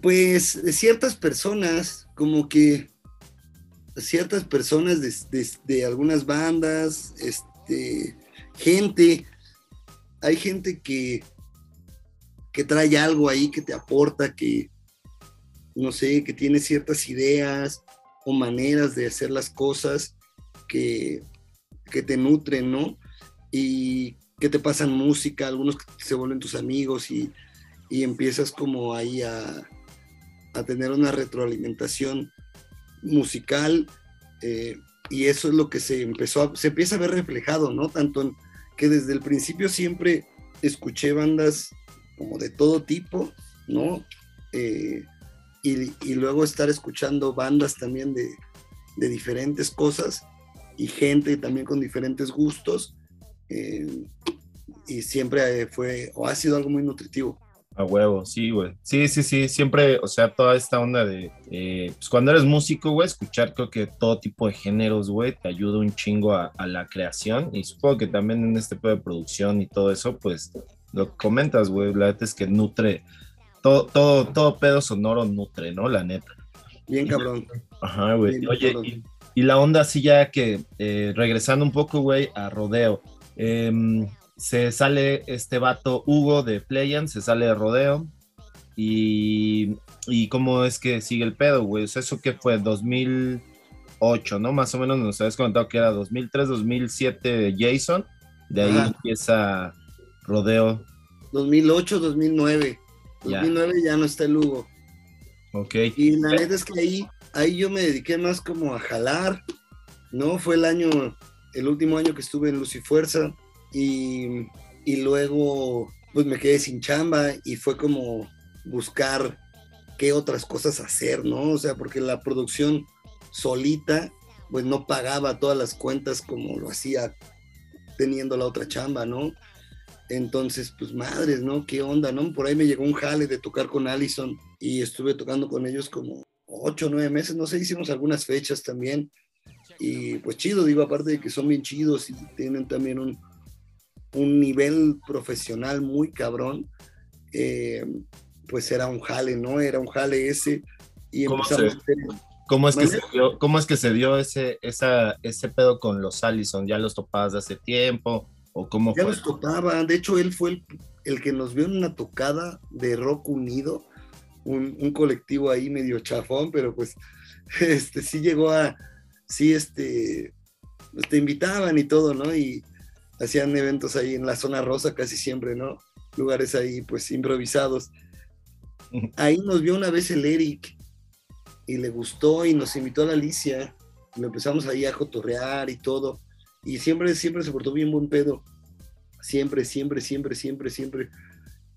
Pues de ciertas personas, como que ciertas personas de, de- algunas bandas, este, gente, hay gente que, que trae algo ahí que te aporta, que, no sé, que tiene ciertas ideas o maneras de hacer las cosas que, que te nutren, ¿no? Y que te pasan música, algunos que se vuelven tus amigos y, y empiezas como ahí a, a tener una retroalimentación musical eh, y eso es lo que se empezó a, se empieza a ver reflejado, ¿no? Tanto en que desde el principio siempre escuché bandas como de todo tipo, ¿no? Eh, y, luego estar escuchando bandas también de, de diferentes cosas y gente también con diferentes gustos, eh, y siempre fue o ha sido algo muy nutritivo. A huevo, sí, güey. Sí, sí, sí, siempre, o sea, toda esta onda de, eh, pues cuando eres músico, güey, escuchar creo que todo tipo de géneros, güey, te ayuda un chingo a, a, la creación y supongo que también en este tipo de producción y todo eso, pues lo que comentas, güey, la neta es que nutre, todo, todo, todo pedo sonoro nutre, ¿no? La neta. Bien cabrón. Ajá, güey. Oye, y, y, la onda así ya que, eh, regresando un poco, güey, a Rodeo, eh, se sale este vato Hugo de Playan, se sale de rodeo. Y, y cómo es que sigue el pedo, güey. O sea, eso que fue 2008, ¿no? Más o menos nos habías comentado que era 2003, 2007 Jason. De ahí Ajá. empieza rodeo. 2008, 2009. 2009 ya. ya no está el Hugo. Ok. Y la neta es que ahí, ahí yo me dediqué más como a jalar, ¿no? Fue el año, el último año que estuve en Lucifuerza y, y luego pues me quedé sin chamba y fue como buscar qué otras cosas hacer, ¿no? O sea, porque la producción solita pues no pagaba todas las cuentas como lo hacía teniendo la otra chamba, ¿no? Entonces, pues madres, ¿no? ¿Qué onda, no? Por ahí me llegó un jale de tocar con Allison y estuve tocando con ellos como ocho, nueve meses, no sé, hicimos algunas fechas también. Y pues chido, digo, aparte de que son bien chidos y tienen también un, un nivel profesional muy cabrón, eh, pues era un jale, ¿no? Era un jale ese. Y ¿Cómo, se, ¿cómo, es, que se dio, ¿Cómo es que se dio ese, esa, ese pedo con los Allison? ¿Ya los topabas de hace tiempo? ¿O cómo ya fue? los topaba, de hecho él fue el, el, que nos vio en una tocada de rock unido, un, un, colectivo ahí medio chafón, pero pues [laughs] este sí llegó a, sí este, pues, te invitaban y todo, ¿no? Y, hacían eventos ahí en la zona rosa casi siempre, ¿no? Lugares ahí pues improvisados. [laughs] Ahí nos vio una vez el Eric y le gustó y nos invitó a la Alicia. Y lo empezamos ahí a cotorrear y todo. Y siempre, siempre se portó bien buen pedo. Siempre, siempre, siempre, siempre, siempre.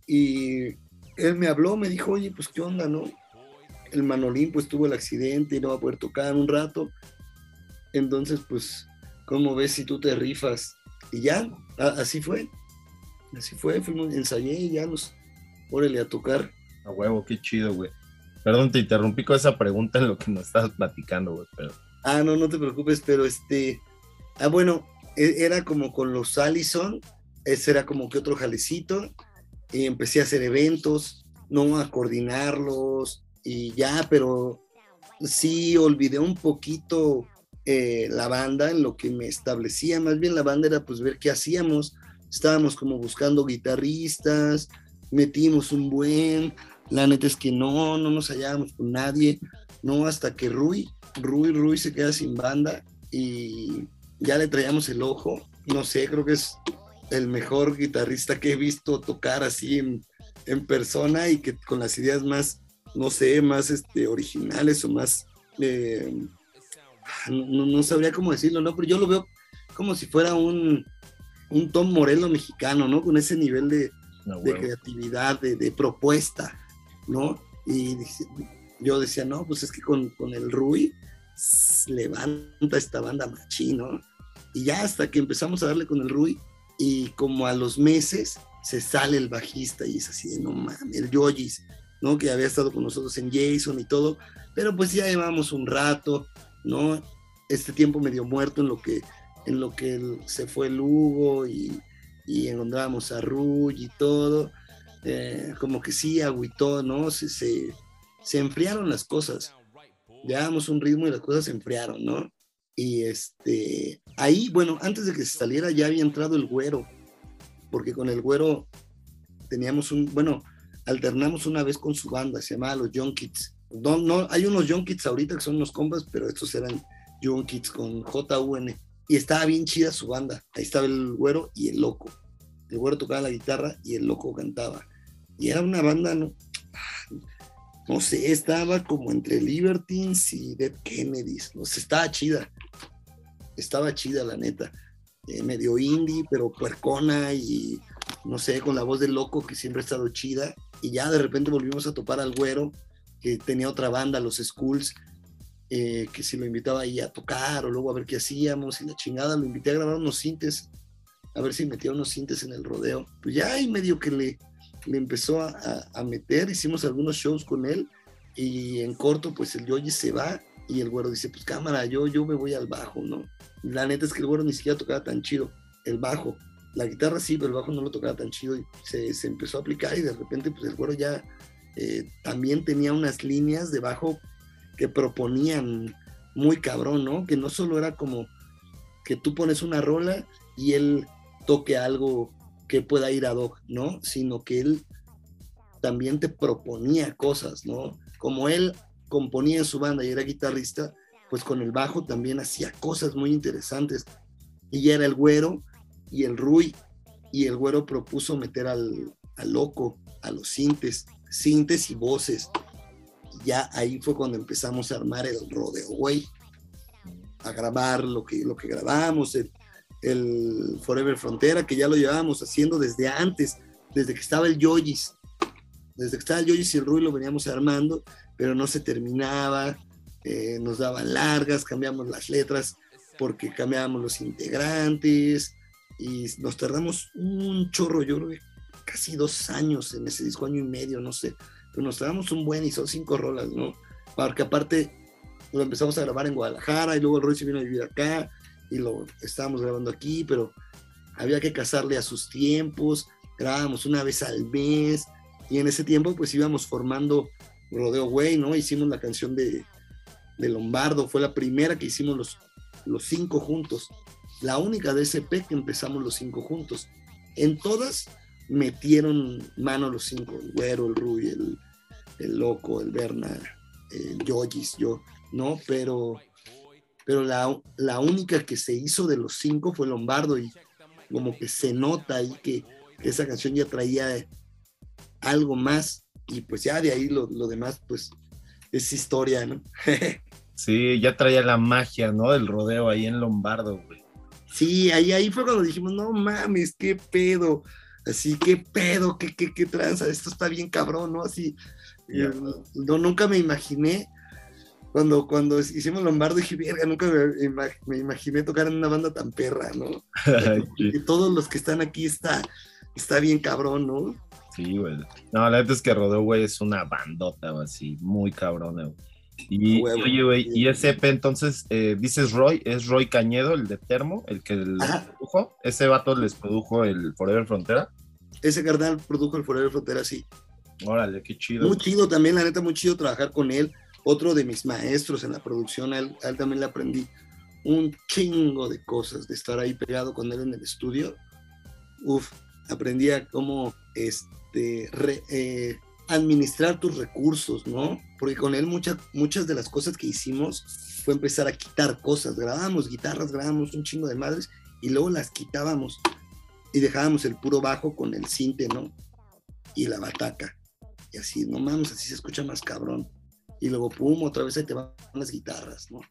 Y él me habló, me dijo, oye, pues qué onda, ¿no? El Manolín pues tuvo el accidente y no va a poder tocar un rato. Entonces, pues, ¿cómo ves si tú te rifas? Y ya, así fue. Así fue, fuimos, ensayé y ya nos, órale a tocar. A huevo, qué chido, güey. Perdón, te interrumpí con esa pregunta en lo que nos estabas platicando, güey, pero... Ah, no, no te preocupes, pero este... Ah, bueno, era como con los Allison, ese era como que otro jalecito, y empecé a hacer eventos, no a coordinarlos, y ya, pero sí olvidé un poquito eh, la banda en lo que me establecía, más bien la banda era pues ver qué hacíamos, estábamos como buscando guitarristas, metimos un buen, la neta es que no, no nos hallábamos con nadie, no hasta que Rui, Rui, Rui se queda sin banda y ya le traíamos el ojo, no sé, creo que es el mejor guitarrista que he visto tocar así en, persona y que con las ideas más, no sé, más este, originales o más... Eh, no, no, sabría cómo decirlo, ¿no? Pero yo lo veo como si fuera un, un Tom Morello mexicano, ¿no? Con ese nivel de, no, de creatividad, de, de, propuesta, ¿no? Y yo decía, no, pues es que con, con el Rui levanta esta banda machín, ¿no? Y ya hasta que empezamos a darle con el Rui y como a los meses se sale el bajista y es así de, no mames, el Yojis, ¿no? Que había estado con nosotros en Jason y todo, pero pues ya llevamos un rato, ¿no? Este tiempo medio muerto en lo que, en lo que se fue Lugo y, y encontramos a Ruy y todo, eh, como que sí agüitó, ¿no? Se, se, se, enfriaron las cosas, llevábamos un ritmo y las cosas se enfriaron, ¿no? Y este, ahí, bueno, antes de que se saliera ya había entrado el güero, porque con el güero teníamos un, bueno, alternamos una vez con su banda, se llamaba Los Young Kids no, no, hay unos Young Kids ahorita que son unos compas, pero estos eran Young Kids con JUN. Y estaba bien chida su banda. Ahí estaba el güero y el loco. El güero tocaba la guitarra y el loco cantaba. Y era una banda, no, no sé, estaba como entre Libertines y Dead Kennedys. No sé, estaba chida. Estaba chida, la neta. Eh, medio indie, pero puercona y no sé, con la voz del loco que siempre ha estado chida. Y ya de repente volvimos a topar al güero que tenía otra banda, los Schools, eh, que si lo invitaba ahí a tocar o luego a ver qué hacíamos y la chingada, lo invité a grabar unos sintes a ver si metía unos cintes en el rodeo. Pues ya ahí medio que le, le empezó a, a- a meter, hicimos algunos shows con él y en corto pues el Yoyi se va y el güero dice, pues cámara, yo, yo me voy al bajo, ¿no? La neta es que el güero ni siquiera tocaba tan chido, el bajo. La guitarra sí, pero el bajo no lo tocaba tan chido y se, se empezó a aplicar y de repente pues el güero ya eh, también tenía unas líneas de bajo que proponían muy cabrón, ¿no? Que no solo era como que tú pones una rola y él toque algo que pueda ir ad hoc, ¿no? Sino que él también te proponía cosas, ¿no? Como él componía en su banda y era guitarrista, pues con el bajo también hacía cosas muy interesantes. Y ya era el güero y el Rui, y el güero propuso meter al, al loco, a los sintes, sintes y voces. Ya ahí fue cuando empezamos a armar el rodeo, güey, a grabar lo que, lo que grabamos, el, el Forever Frontera, que ya lo llevábamos haciendo desde antes, desde que estaba el Yoyis. Desde que estaba el Yoyis y el Rui lo veníamos armando, pero no se terminaba, eh, nos daban largas, cambiamos las letras porque cambiábamos los integrantes y nos tardamos un chorro, yo creo que casi dos años en ese disco, año y medio, no sé, pero nos tardamos un buen y son cinco rolas, ¿no? Porque aparte lo empezamos a grabar en Guadalajara y luego el Roy se vino a vivir acá y lo estábamos grabando aquí, pero había que casarle a sus tiempos, grabábamos una vez al mes y en ese tiempo pues íbamos formando Rodeo Güey, ¿no? Hicimos la canción de, de Lombardo, fue la primera que hicimos los, los cinco juntos, la única de SP que empezamos los cinco juntos. En todas metieron mano los cinco, el Güero, el Rui, el, el Loco, el Berna, el Yoyis, yo, ¿no? Pero, pero la, la única que se hizo de los cinco fue Lombardo y como que se nota ahí que, que esa canción ya traía algo más y pues ya de ahí lo, lo demás pues es historia, ¿no? [laughs] Sí, ya traía la magia, ¿no? Del rodeo ahí en Lombardo, güey. Sí, ahí, ahí fue cuando dijimos, no mames, qué pedo. Así, qué pedo, qué, qué, qué tranza, esto está bien cabrón, ¿no? Así, no, nunca me imaginé, cuando, cuando hicimos Lombardo, dije, verga, nunca me, ima- me imaginé tocar en una banda tan perra, ¿no? [laughs] Y todos los que están aquí está, está bien cabrón, ¿no? Sí, güey. No, la neta es que Rodeo, güey, es una bandota, güey, así, muy cabrona, güey. Y, Huevo. oye, güey, y ese EP, entonces, eh, dices Roy, es Roy Cañedo, el de Termo, el que les produjo. Ese vato les produjo el Forever Frontera. Ese carnal produjo el Forever Frontera, sí. Órale, qué chido. Muy chido también, la neta, muy chido trabajar con él. Otro de mis maestros en la producción, a él, a él también le aprendí un chingo de cosas, de estar ahí pegado con él en el estudio. Uf, aprendí a cómo este, re- eh, administrar tus recursos, ¿no? Porque con él muchas muchas de las cosas que hicimos fue empezar a quitar cosas. Grabábamos guitarras, grabábamos un chingo de madres y luego las quitábamos y dejábamos el puro bajo con el cinte, ¿no? Y la bataca. Y así, no mames, así se escucha más cabrón. Y luego, pum, otra vez ahí te van las guitarras, ¿no?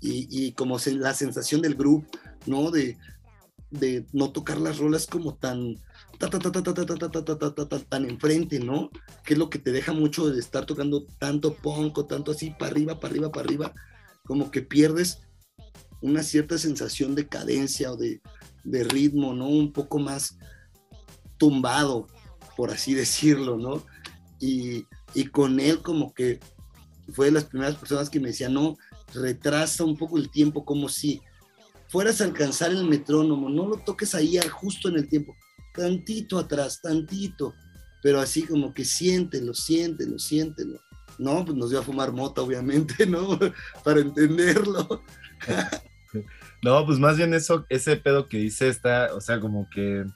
Y, y como se, la sensación del grupo, ¿no? De, de no tocar las rolas como tan, tan enfrente, ¿no? Que es lo que te deja mucho de estar tocando tanto punk o tanto así para arriba, para arriba, para arriba, como que pierdes una cierta sensación de cadencia o de, de ritmo, ¿no? Un poco más tumbado, por así decirlo, ¿no? Y, y con él como que fue de las primeras personas que me decían, no, retrasa un poco el tiempo como si fueras a alcanzar el metrónomo, no lo toques ahí justo en el tiempo, tantito atrás, tantito, pero así como que siéntelo, siéntelo, siéntelo. No, pues nos dio a fumar mota, obviamente, ¿no? [laughs] Para entenderlo. [laughs] No, pues más bien eso, ese pedo que dice está, o sea, como que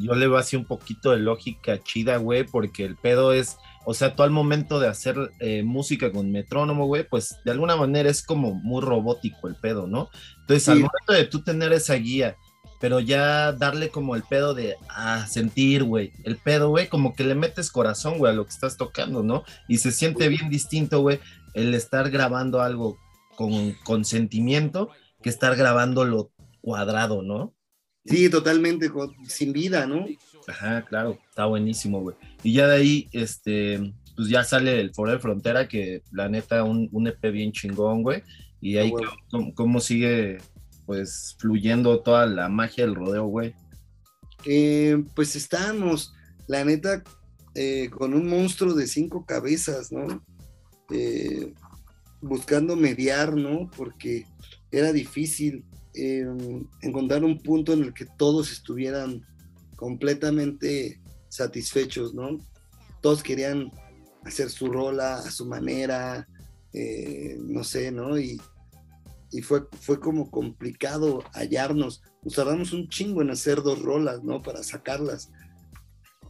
yo le veo así un poquito de lógica chida, güey, porque el pedo es, o sea, tú al momento de hacer eh, música con metrónomo, güey, pues de alguna manera es como muy robótico el pedo, ¿no? Entonces, al momento de tú tener esa guía, pero ya darle como el pedo de, ah, sentir, güey, el pedo, güey, como que le metes corazón, güey, a lo que estás tocando, ¿no? Y se siente bien distinto, güey, el estar grabando algo con, con sentimiento que estar grabándolo cuadrado, ¿no? Sí, totalmente, sin vida, ¿no? Ajá, claro, está buenísimo, güey. Y ya de ahí, este, pues ya sale el Forever Frontera, que la neta, un, un EP bien chingón, güey. Y ahí, Ah, huevo. cómo, cómo sigue, pues, fluyendo toda la magia del rodeo, güey. Eh, pues estábamos, la neta, eh, con un monstruo de cinco cabezas, ¿no? Eh, buscando mediar, ¿no? Porque era difícil encontrar un punto en el que todos estuvieran completamente satisfechos, ¿no? Todos querían hacer su rola a su manera, no sé, ¿no? Y, y fue, fue como complicado hallarnos. Nos tardamos un chingo en hacer dos rolas, ¿no? Para sacarlas.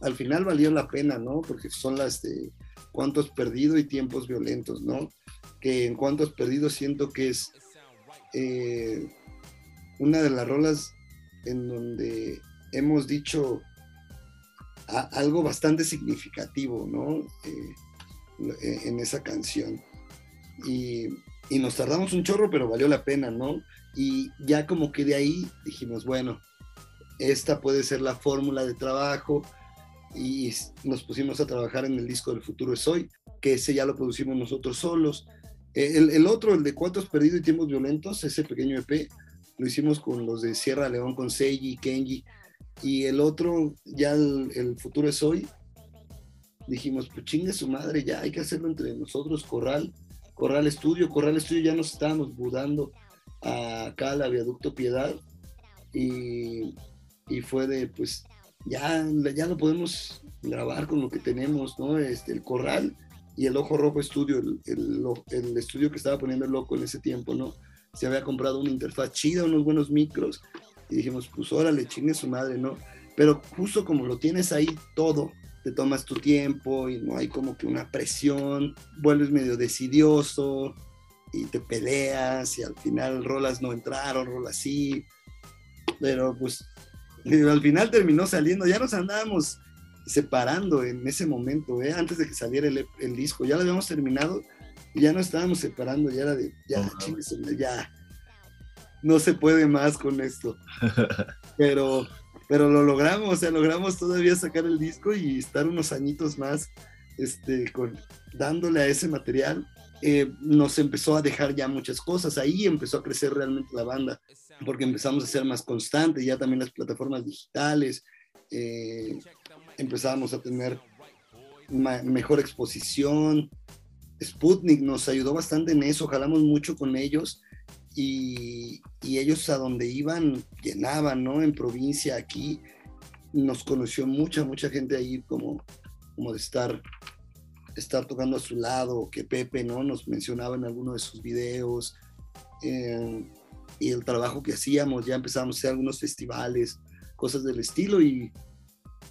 Al final valió la pena, ¿no? Porque son las de cuántos perdidos y tiempos violentos, ¿no? Que en cuántos perdidos siento que es eh, una de las rolas en donde hemos dicho algo bastante significativo, ¿no? Eh, en esa canción. Y y nos tardamos un chorro, pero valió la pena, ¿no? Y ya como que de ahí dijimos, bueno, esta puede ser la fórmula de trabajo y nos pusimos a trabajar en el disco del futuro es hoy, que ese ya lo producimos nosotros solos. Eh, el, otro, el de Cuantos Perdidos y Tiempos Violentos, ese pequeño EP, lo hicimos con los de Sierra León, con Seiji y Kenji. Y el otro, ya el, el futuro es hoy, dijimos, pues chingue su madre, ya hay que hacerlo entre nosotros, Corral Corral Estudio. Corral Estudio ya nos estábamos mudando acá al Viaducto Piedad y, fue de, pues, ya, ya lo podemos grabar con lo que tenemos, ¿no? Este, el Corral y el Ojo Rojo Estudio, el, el, estudio que estaba poniendo el loco en ese tiempo, ¿no? Se había comprado una interfaz chida, unos buenos micros y dijimos, pues órale, chingue su madre, ¿no? Pero justo como lo tienes ahí todo, te tomas tu tiempo y no hay como que una presión, vuelves medio decidioso y te peleas y al final rolas no entraron, rolas sí, pero pues al final terminó saliendo, ya nos andábamos separando en ese momento, ¿eh? antes de que saliera el, disco, ya lo habíamos terminado y ya nos estábamos separando, ya era de, ya, ya, no se puede más con esto. [laughs] Pero pero lo logramos, o sea, logramos todavía sacar el disco y estar unos añitos más este, con, dándole a ese material. Eh, nos empezó a dejar ya muchas cosas, ahí empezó a crecer realmente la banda, porque empezamos a ser más constantes, ya también las plataformas digitales, eh, empezamos a tener mejor exposición. Sputnik nos ayudó bastante en eso, jalamos mucho con ellos y, ellos a donde iban llenaban, ¿no? En provincia, aquí nos conoció mucha, mucha gente ahí como, como de estar, estar tocando a su lado, que Pepe, ¿no? Nos mencionaba en alguno de sus videos. Eh, y el trabajo que hacíamos, ya empezamos a hacer algunos festivales, cosas del estilo y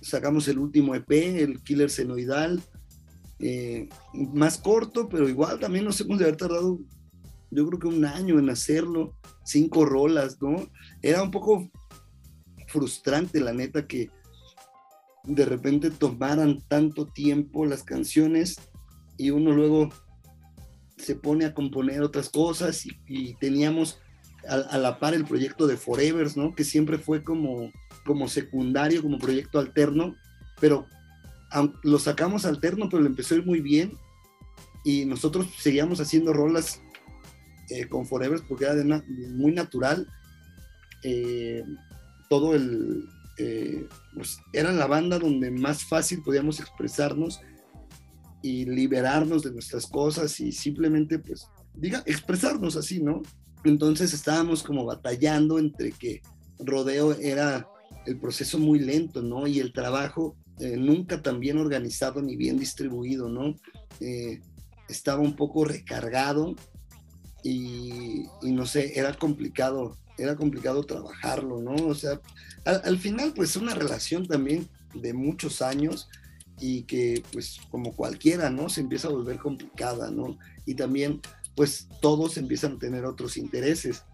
sacamos el último EP, el Killer Senoidal, eh, más corto, pero igual también nos hemos de haber tardado yo creo que un año en hacerlo, cinco rolas, ¿no? Era un poco frustrante, la neta, que de repente tomaran tanto tiempo las canciones y uno luego se pone a componer otras cosas y, teníamos a, la par el proyecto de Forevers, ¿no? Que siempre fue como, como secundario, como proyecto alterno, pero lo sacamos alterno, pero le empezó a ir muy bien y nosotros seguíamos haciendo rolas eh, con Forever porque era muy natural. Eh, todo el. Eh, pues era la banda donde más fácil podíamos expresarnos y liberarnos de nuestras cosas y simplemente, pues, diga, expresarnos así, ¿no? Entonces estábamos como batallando entre que rodeo era el proceso muy lento, ¿no? Y el trabajo nunca tan bien organizado ni bien distribuido, ¿no? estaba un poco recargado y, no sé, era complicado, era complicado trabajarlo, ¿no? O sea, al, final pues una relación también de muchos años y que pues como cualquiera, ¿no? Se empieza a volver complicada, ¿no? Y también pues todos empiezan a tener otros intereses.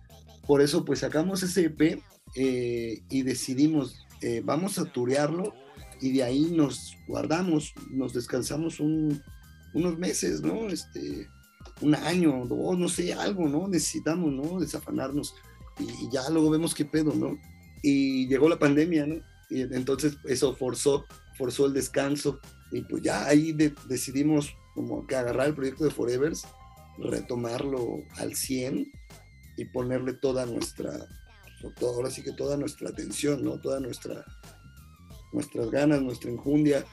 Por eso pues sacamos ese EP eh, y decidimos, eh, vamos a turearlo y de ahí nos guardamos, nos descansamos unos meses, ¿no? Este, un año, dos, no sé, algo, ¿no? Necesitamos, ¿no? Desafanarnos y, ya luego vemos qué pedo, ¿no? Y llegó la pandemia, ¿no? Y entonces eso forzó, forzó el descanso y pues ya ahí decidimos como que agarrar el proyecto de Forevers, retomarlo al 100 y ponerle toda nuestra, ahora sí que toda nuestra atención, ¿no? Toda nuestra nuestras ganas, nuestra enjundia,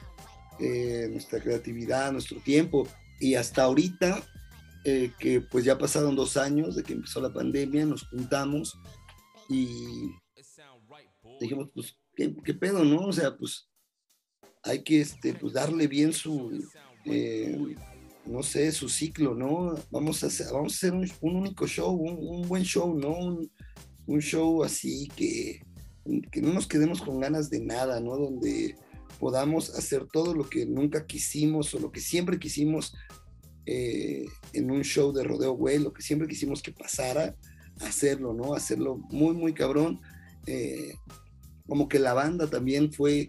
eh, nuestra creatividad, nuestro tiempo. Y hasta ahorita, eh, que pues ya pasaron dos años de que empezó la pandemia, nos juntamos y dijimos, pues, ¿qué, pedo, no? O sea, pues hay que este, pues, darle bien su, eh, no sé, su ciclo, ¿no? Vamos a hacer, vamos a hacer un, único show, un, buen show, ¿no? Un, show así que, que no nos quedemos con ganas de nada, ¿no? Donde podamos hacer todo lo que nunca quisimos o lo que siempre quisimos eh, en un show de rodeo, güey, lo que siempre quisimos que pasara, hacerlo, ¿no? Hacerlo muy, muy cabrón. Eh, como que la banda también fue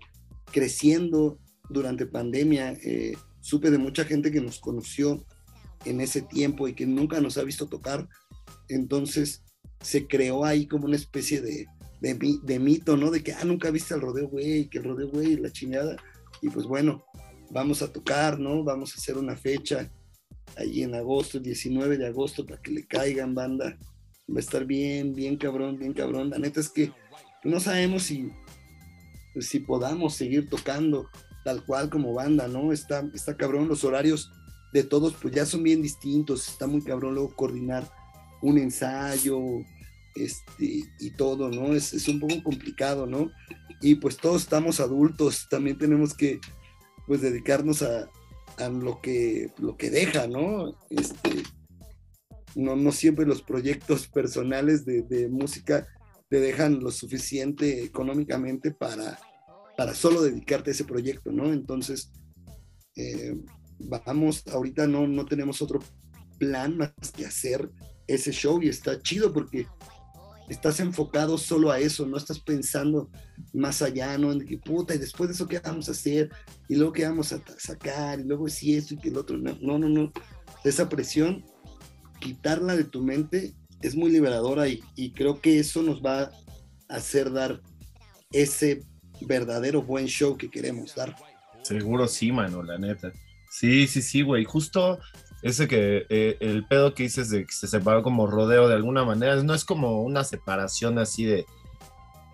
creciendo durante pandemia. Eh, supe de mucha gente que nos conoció en ese tiempo y que nunca nos ha visto tocar. Entonces se creó ahí como una especie de, de, mito, ¿no? De que, ah, nunca viste al rodeo, güey, que el rodeo, güey, la chingada. Y pues bueno, vamos a tocar, ¿no? Vamos a hacer una fecha ahí en agosto, el 19 de agosto, para que le caigan banda. Va a estar bien, bien cabrón, bien cabrón. La neta es que no sabemos si, si podamos seguir tocando tal cual como banda, ¿no? Está, está cabrón, los horarios de todos pues ya son bien distintos, está muy cabrón luego coordinar un ensayo, este, y todo, ¿no? Es, es, un poco complicado, ¿no? Y pues todos estamos adultos, también tenemos que, pues, dedicarnos a, a lo, que, lo que deja, ¿no? Este, no, no siempre los proyectos [laughs] personales de, música te dejan lo suficiente económicamente para, para solo dedicarte a ese proyecto, ¿no? Entonces, eh, vamos, ahorita no, no tenemos otro plan más que hacer ese show y está chido porque estás enfocado solo a eso, no estás pensando más allá, ¿no? En que puta, y después de eso, ¿qué vamos a hacer? Y luego, ¿qué vamos a sacar? Y luego, si esto y que el otro. No, no, no. Esa presión, quitarla de tu mente es muy liberadora y, y creo que eso nos va a hacer dar ese verdadero buen show que queremos dar. Seguro sí, mano, la neta. Sí, sí, sí, güey. Justo ese que eh, el pedo que dices de que se separó como rodeo de alguna manera, no es como una separación así de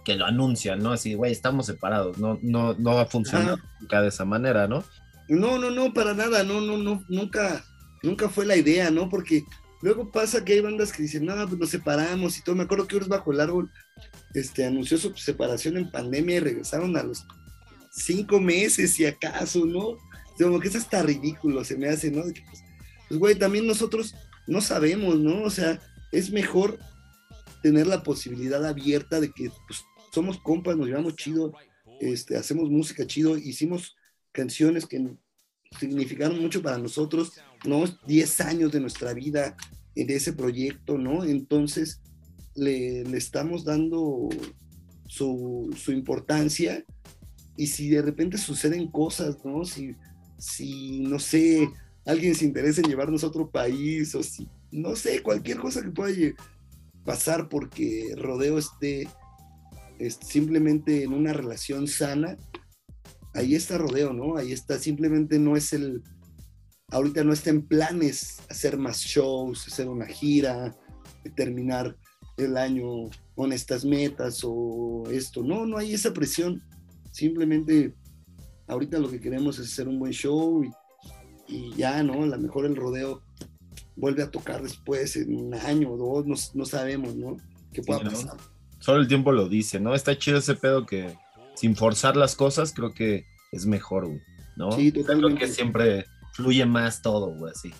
que lo anuncian, ¿no? Así, güey, estamos separados, no, no, no va a funcionar nunca de esa manera, ¿no? No, no, no, para nada, no, no, no, nunca, nunca fue la idea, ¿no? Porque luego pasa que hay bandas que dicen, no, pues nos separamos y todo. Me acuerdo que Urs Bajo el Árbol este, anunció su separación en pandemia y regresaron a los cinco meses, si acaso, ¿no? Como que es hasta ridículo, se me hace, ¿no? De que, pues, pues, güey, también nosotros no sabemos, ¿no? O sea, es mejor tener la posibilidad abierta de que pues, somos compas, nos llevamos chido, este, hacemos música chido, hicimos canciones que significaron mucho para nosotros, ¿no? 10 años de nuestra vida en ese proyecto, ¿no? Entonces, le, le estamos dando su, su, importancia y si de repente suceden cosas, ¿no? Si, si, no sé, alguien se interesa en llevarnos a otro país o si, no sé, cualquier cosa que pueda pasar porque Rodeo esté, esté simplemente en una relación sana, ahí está Rodeo, ¿no? Ahí está, simplemente no es el, ahorita no está en planes hacer más shows, hacer una gira, terminar el año con estas metas o esto. No, no hay esa presión. Simplemente ahorita lo que queremos es hacer un buen show y, y ya, ¿no? A lo mejor el rodeo vuelve a tocar después en un año o dos, no, no sabemos, ¿no? ¿Qué pueda sí, ¿no? pasar? Solo el tiempo lo dice, ¿no? Está chido ese pedo que sin forzar las cosas creo que es mejor, güey, ¿no? Sí, totalmente. Creo que siempre fluye más todo, güey, así.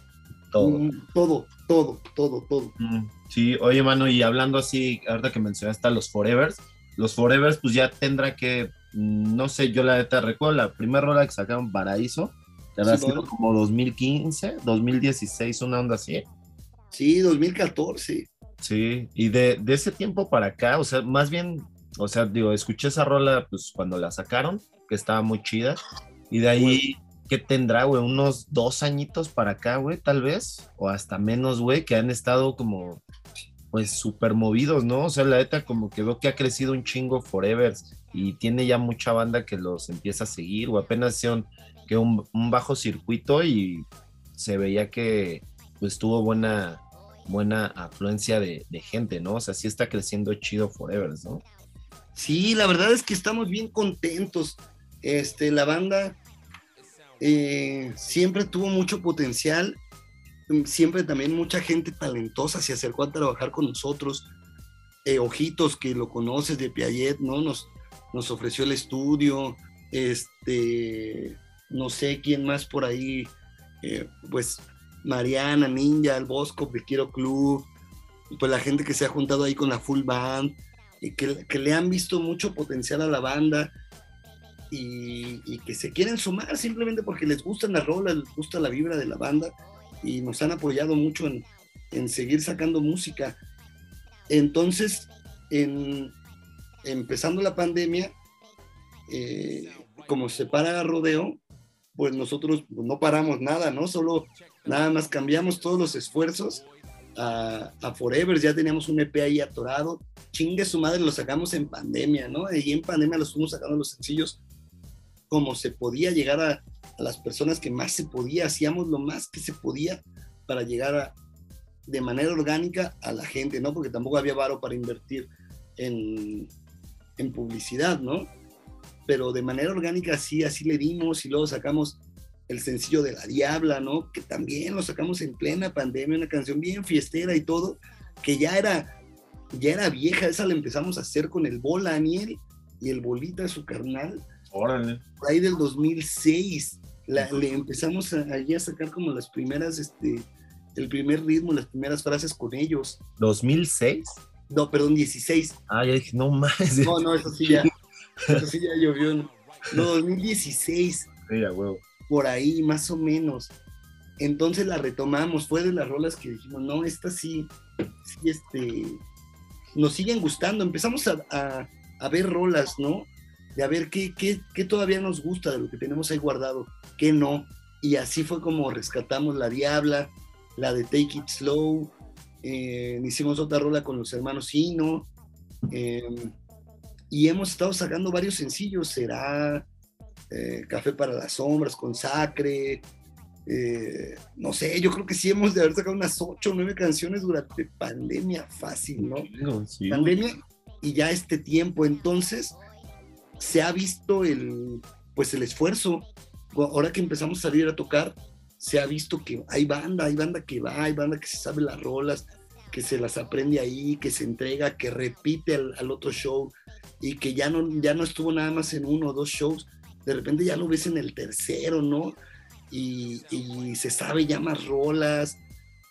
Todo. Mm, todo, todo, todo, todo. Mm, sí, oye, mano, y hablando así, ahorita que mencionaste a los Forevers, los Forevers, pues ya tendrá que, mm, no sé, yo la neta recuerdo la primera rola que sacaron Paraíso, que habrá Sí, sido bueno. como 2015, 2016, una onda así. Sí, 2014. Sí, y de, de ese tiempo para acá, o sea, más bien, o sea, digo, escuché esa rola pues cuando la sacaron, que estaba muy chida, y de ahí, ¿qué tendrá, güey? Unos dos añitos para acá, güey, tal vez, o hasta menos, güey, que han estado como, pues, súper movidos, ¿no? O sea, la neta como que veo que ha crecido un chingo Forever y tiene ya mucha banda que los empieza a seguir, o apenas hicieron que un, bajo circuito y se veía que, pues, tuvo buena buena afluencia de, gente, ¿no? O sea, sí está creciendo chido Forever, ¿no? Sí, la verdad es que estamos bien contentos. Este, la banda eh, siempre tuvo mucho potencial, siempre también mucha gente talentosa se acercó a trabajar con nosotros. Eh, Ojitos, que lo conoces de Piaget, ¿no? Nos, nos ofreció el estudio, este, no sé quién más por ahí, eh, pues Mariana, Ninja, el Bosco, Quiero Club, pues la gente que se ha juntado ahí con la full band, y que, que le han visto mucho potencial a la banda y, y, que se quieren sumar simplemente porque les gustan las rolas, les gusta la vibra de la banda y nos han apoyado mucho en, en seguir sacando música. Entonces, en, empezando la pandemia, eh, como se para rodeo, pues nosotros no paramos nada, ¿no? Solo nada más cambiamos todos los esfuerzos a, a, Forever, ya teníamos un EP ahí atorado, chingue su madre, lo sacamos en pandemia, ¿no? Y en pandemia los fuimos sacando los sencillos como se podía llegar a, a, las personas que más se podía, hacíamos lo más que se podía para llegar a, de manera orgánica a la gente, ¿no? Porque tampoco había varo para invertir en, en publicidad, ¿no? Pero de manera orgánica sí, así le dimos y luego sacamos el sencillo de La Diabla, ¿no? Que también lo sacamos en plena pandemia, una canción bien fiestera y todo, que ya era, ya era vieja, esa la empezamos a hacer con el Bola Aniel y el Bolita, su carnal. Órale. Por ahí del 2006, la, le empezamos a, a, sacar como las primeras, este, el primer ritmo, las primeras frases con ellos. ¿2006? No, perdón, 16. Ah, ya dije, no más. No, no, eso sí ya, [laughs] sí ya llovió. No, 2016. Sí, a huevo por ahí, más o menos. Entonces la retomamos, fue de las rolas que dijimos, no, esta sí, sí, este, nos siguen gustando. Empezamos a, a, a ver rolas, ¿no? De a ver qué, qué, qué, todavía nos gusta de lo que tenemos ahí guardado, qué no. Y así fue como rescatamos La Diabla, la de Take It Slow, eh, hicimos otra rola con los hermanos Hino, eh, y hemos estado sacando varios sencillos, será eh, Café para las Sombras, con Sacre, eh, no sé, yo creo que sí hemos de haber sacado unas ocho o nueve canciones durante pandemia fácil, ¿no? Sí. Pandemia y ya este tiempo, entonces se ha visto el, pues el esfuerzo, ahora que empezamos a salir a tocar, se ha visto que hay banda, hay banda que va, hay banda que se sabe las rolas, que se las aprende ahí, que se entrega, que repite al, al otro show y que ya no, ya no estuvo nada más en uno o dos shows, de repente ya lo ves en el tercero, ¿no? Y, y se sabe ya más rolas,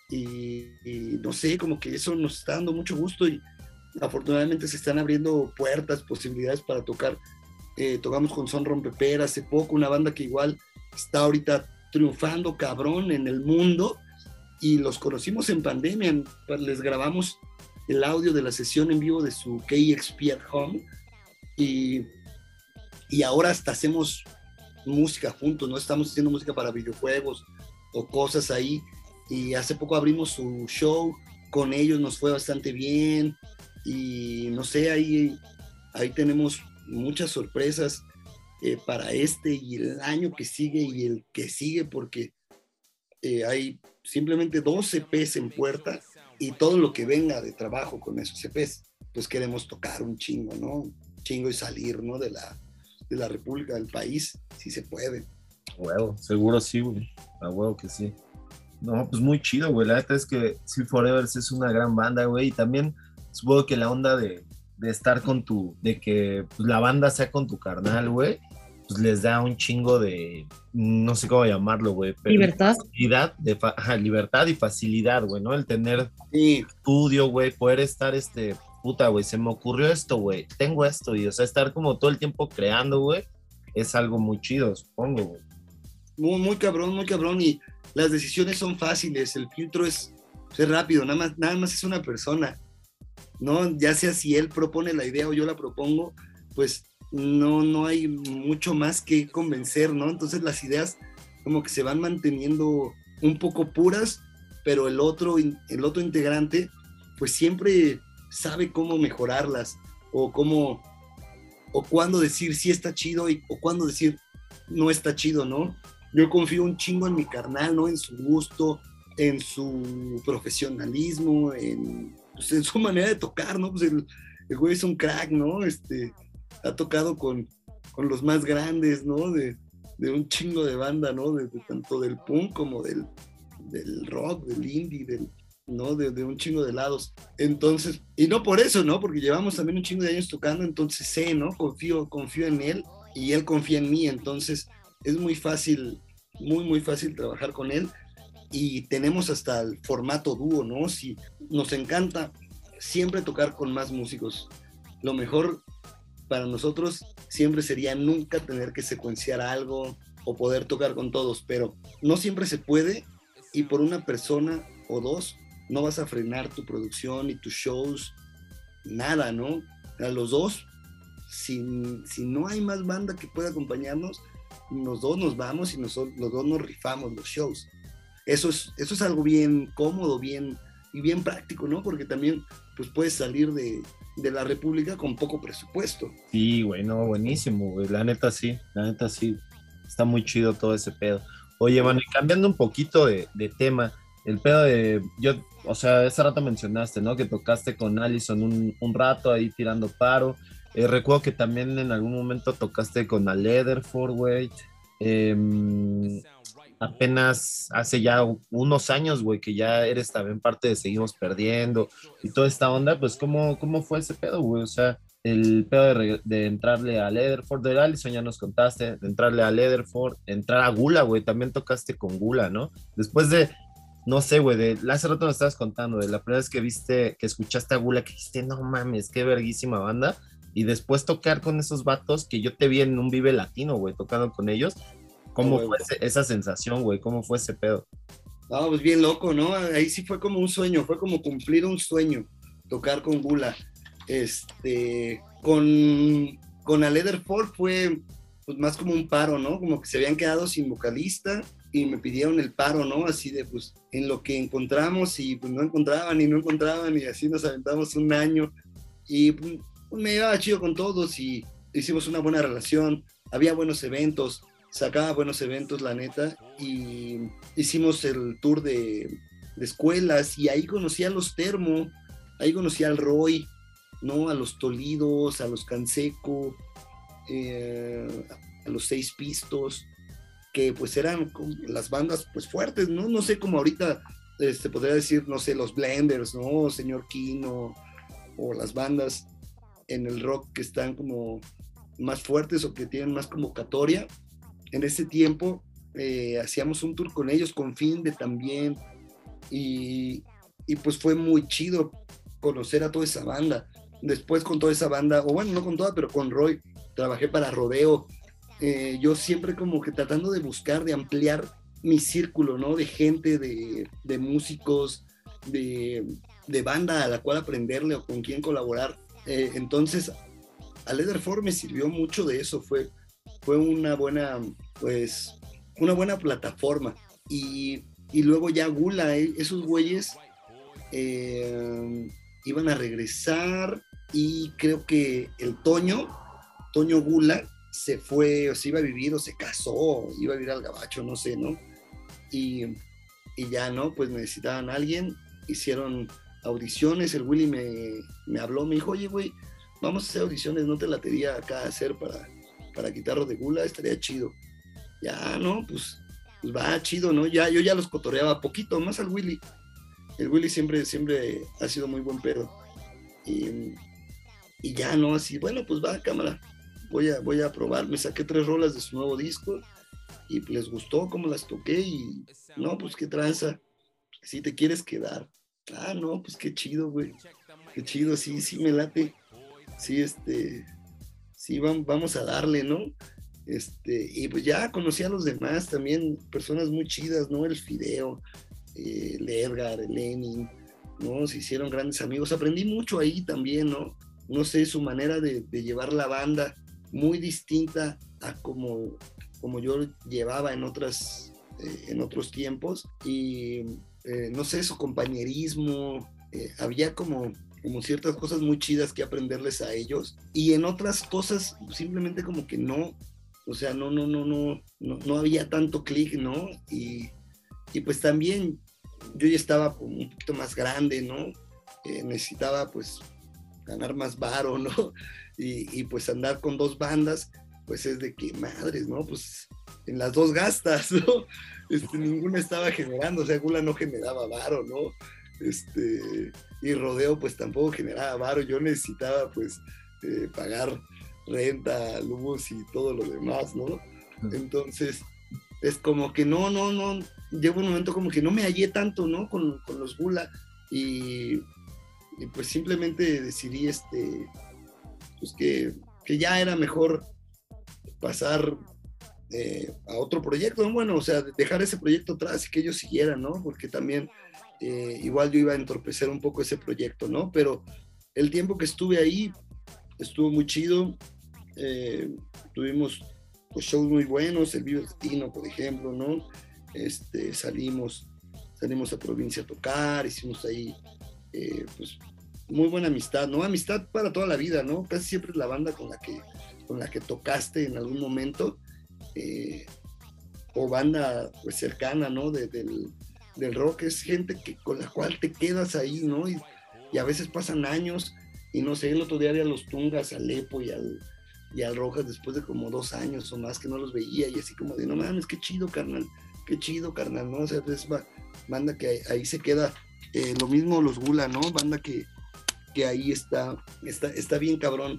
y, y, no sé, como que eso nos está dando mucho gusto y afortunadamente se están abriendo puertas, posibilidades para tocar. Eh, tocamos con Son Rompeper hace poco, una banda que igual está ahorita triunfando cabrón en el mundo y los conocimos en pandemia, les grabamos el audio de la sesión en vivo de su KXP at Home y y ahora hasta hacemos música juntos, ¿no? Estamos haciendo música para videojuegos o cosas ahí. Y hace poco abrimos su show, con ellos nos fue bastante bien. Y no sé, ahí, ahí tenemos muchas sorpresas eh, para este y el año que sigue y el que sigue, porque eh, hay simplemente dos EPs en puerta y todo lo que venga de trabajo con esos EPs, pues queremos tocar un chingo, ¿no? Un chingo y salir, ¿no? De la, de la República, del país, si se puede. Huevo, seguro sí, güey. A huevo que sí. No, pues muy chido, güey. La neta es que sí, Forever es una gran banda, güey. Y también supongo que la onda de, de estar con tu, de que pues, la banda sea con tu carnal, güey, pues les da un chingo de, no sé cómo llamarlo, güey. Libertad. Facilidad, de fa ajá, libertad y facilidad, güey, ¿no? El tener Sí, estudio, güey, poder estar, este, puta, güey, se me ocurrió esto, güey, tengo esto, y o sea, estar como todo el tiempo creando, güey, es algo muy chido, supongo, güey. muy, muy cabrón, muy cabrón. Y las decisiones son fáciles, el filtro es, es rápido, nada más, nada más es una persona. ¿no? Ya sea si él propone la idea o yo la propongo, pues no, no hay mucho más que convencer, ¿no? Entonces las ideas como que se van manteniendo un poco puras, pero el otro, el otro integrante pues siempre sabe cómo mejorarlas o cómo o cuándo decir si está chido o cuándo decir no está chido, ¿no? Yo confío un chingo en mi carnal, ¿no? En su gusto, en su profesionalismo, en, pues, en su [laughs] manera de tocar, ¿no? Pues el, el güey es un crack, ¿no? Este, ha tocado con, con los más grandes, ¿no? De, de un chingo de banda, ¿no? De, de tanto del punk como del, del rock, del indie, del, ¿no? De, de, un chingo de lados. Entonces, y no por eso, ¿no? Porque llevamos también un chingo de años tocando, entonces sé, ¿no? Confío, confío en él y él confía en mí, entonces es muy fácil, muy, muy fácil trabajar con él y tenemos hasta el formato dúo, ¿no? Si nos encanta siempre tocar con más músicos. Lo mejor para nosotros siempre sería nunca tener que secuenciar algo o poder tocar con todos, pero no siempre se puede y por una persona o dos no vas a frenar tu producción y tus shows, nada, ¿no? A los dos, si, si no hay más banda que pueda acompañarnos, los dos nos vamos y nos, los dos nos rifamos los shows. Eso es, eso es algo bien cómodo, bien y bien práctico, ¿no? Porque también pues puedes salir de, de la República con poco presupuesto. Sí, güey, no, buenísimo, güey. La neta sí, la neta sí. Está muy chido todo ese pedo. Oye, bueno, y cambiando un poquito de, de tema, el pedo de, yo, o sea, ese rato mencionaste, ¿no? Que tocaste con Allison un, un rato ahí tirando paro. Eh, recuerdo que también en algún momento tocaste con a Leatherford, güey. Eh, apenas hace ya unos años, güey, que ya eres también parte de Seguimos Perdiendo y toda esta onda, pues, ¿cómo, cómo fue ese pedo, güey? O sea, el pedo de, entrarle a Leatherford de Allison, ya nos contaste, de entrarle a Leatherford, entrar a Gula, güey, también tocaste con Gula, ¿no? Después de, no sé, güey, de hace rato nos estabas contando, de la primera vez que viste, que escuchaste a Gula, que dijiste, no mames, qué verguísima banda, y después tocar con esos vatos que yo te vi en un Vive Latino, güey, tocando con ellos, ¿Cómo fue ese, esa sensación, güey? ¿Cómo fue ese pedo? Ah, pues bien loco, ¿no? Ahí sí fue como un sueño, fue como cumplir un sueño, tocar con Gula. Este, con, con a Leatherford fue pues más como un paro, ¿no? Como que se habían quedado sin vocalista y me pidieron el paro, ¿no? Así de, pues, en lo que encontramos y pues no encontraban y no encontraban y así nos aventamos un año y pues, me llevaba chido con todos y hicimos una buena relación, había buenos eventos, sacaba buenos eventos, la neta, y hicimos el tour de, escuelas y ahí conocí a los Termo, ahí conocí al Roy, ¿no? A los Tolidos, a los Canseco, eh, a los Seis Pistos, que pues eran las bandas pues fuertes, ¿no? No sé cómo ahorita este, podría decir, no sé, los Blenders, ¿no? Señor Kino, o las bandas en el rock que están como más fuertes o que tienen más convocatoria, en ese tiempo eh, hacíamos un tour con ellos, con Finde también, y, pues fue muy chido conocer a toda esa banda. Después con toda esa banda, o bueno, no con toda, pero con Roy, trabajé para Rodeo. Eh, yo siempre como que tratando de buscar, de ampliar mi círculo, ¿no? De gente, de, de músicos, de, de, banda a la cual aprenderle o con quién colaborar. Eh, entonces, a Leatherford me sirvió mucho de eso, fue fue una buena, pues, una buena plataforma. Y, y luego ya Gula, eh, esos güeyes eh, iban a regresar y creo que el Toño, Toño Gula, se fue, o se iba a vivir, o se casó, iba a vivir al gabacho, no sé, ¿no? Y, y ya, ¿no? Pues necesitaban a alguien, hicieron audiciones, el Willy me, me habló, me dijo, oye, güey, vamos a hacer audiciones, no te la tenía acá a hacer para, para guitarras de gula, estaría chido. Ya, ¿no? Pues, pues, va chido, ¿no? Ya, yo ya los cotoreaba poquito, más al Willy. El Willy siempre, siempre ha sido muy buen pedo. Y, y ya, ¿no? Así, bueno, pues va, cámara. Voy a, voy a probar. Me saqué tres rolas de su nuevo disco y les gustó cómo las toqué y no, pues qué tranza. Si te quieres quedar. Ah, no, pues qué chido, güey. Qué chido, sí, sí me late. Sí, este, sí, vamos a darle, ¿no? Este, y pues ya conocí a los demás también, personas muy chidas, ¿no? El Fideo, eh, el Edgar, el Lenin, ¿no? Se hicieron grandes amigos. Aprendí mucho ahí también, ¿no? No sé, su manera de, llevar la banda, muy distinta a como, como yo llevaba en, otras, eh, en otros tiempos. Y eh, no sé, su compañerismo, había como como ciertas cosas muy chidas que aprenderles a ellos y en otras cosas simplemente como que no, o sea, no, no, no, no, no, no había tanto clic, ¿no? Y, y, pues también yo ya estaba un poquito más grande, ¿no? Eh, necesitaba pues ganar más varo, [laughs] ¿no? Y, y, pues andar con dos bandas pues es de que madres, ¿no? Pues en las dos gastas, [laughs] ¿no? Este, ninguna estaba generando, o sea, Gula no generaba varo, ¿no? Este, y Rodeo pues tampoco generaba varo, yo necesitaba pues eh, pagar renta, luz y todo lo demás, ¿no? Entonces, es como que no, no, no, llegó un momento como que no me hallé tanto, ¿no? Con, con los Gula y, y, pues simplemente decidí, este, pues que, que ya era mejor pasar eh, a otro proyecto, ¿no? bueno, o sea, dejar ese proyecto atrás y que ellos siguieran, ¿no? Porque también eh, igual yo iba a entorpecer un poco ese proyecto, ¿no? Pero el tiempo que estuve ahí estuvo muy chido, eh, tuvimos pues, shows muy buenos, el Vivo Destino, por ejemplo, ¿no? Este, salimos, salimos a provincia a tocar, hicimos ahí, pues, muy buena amistad, ¿no? Amistad para toda la vida, ¿no? Casi siempre es la banda con la que, con la que tocaste en algún momento eh, o banda pues cercana, ¿no? del, rock, es gente que, con la cual te quedas ahí, ¿no? Y, a veces pasan años, y no sé, el otro día a los Tungas, al Lepo y al, y al Rojas después de como dos años o más que no los veía, y así como de, no mames, qué chido, carnal, qué chido, carnal, ¿no? O sea, es banda que ahí, se queda, eh, lo mismo los Gula, ¿no? Banda que, que ahí está, está, está bien cabrón,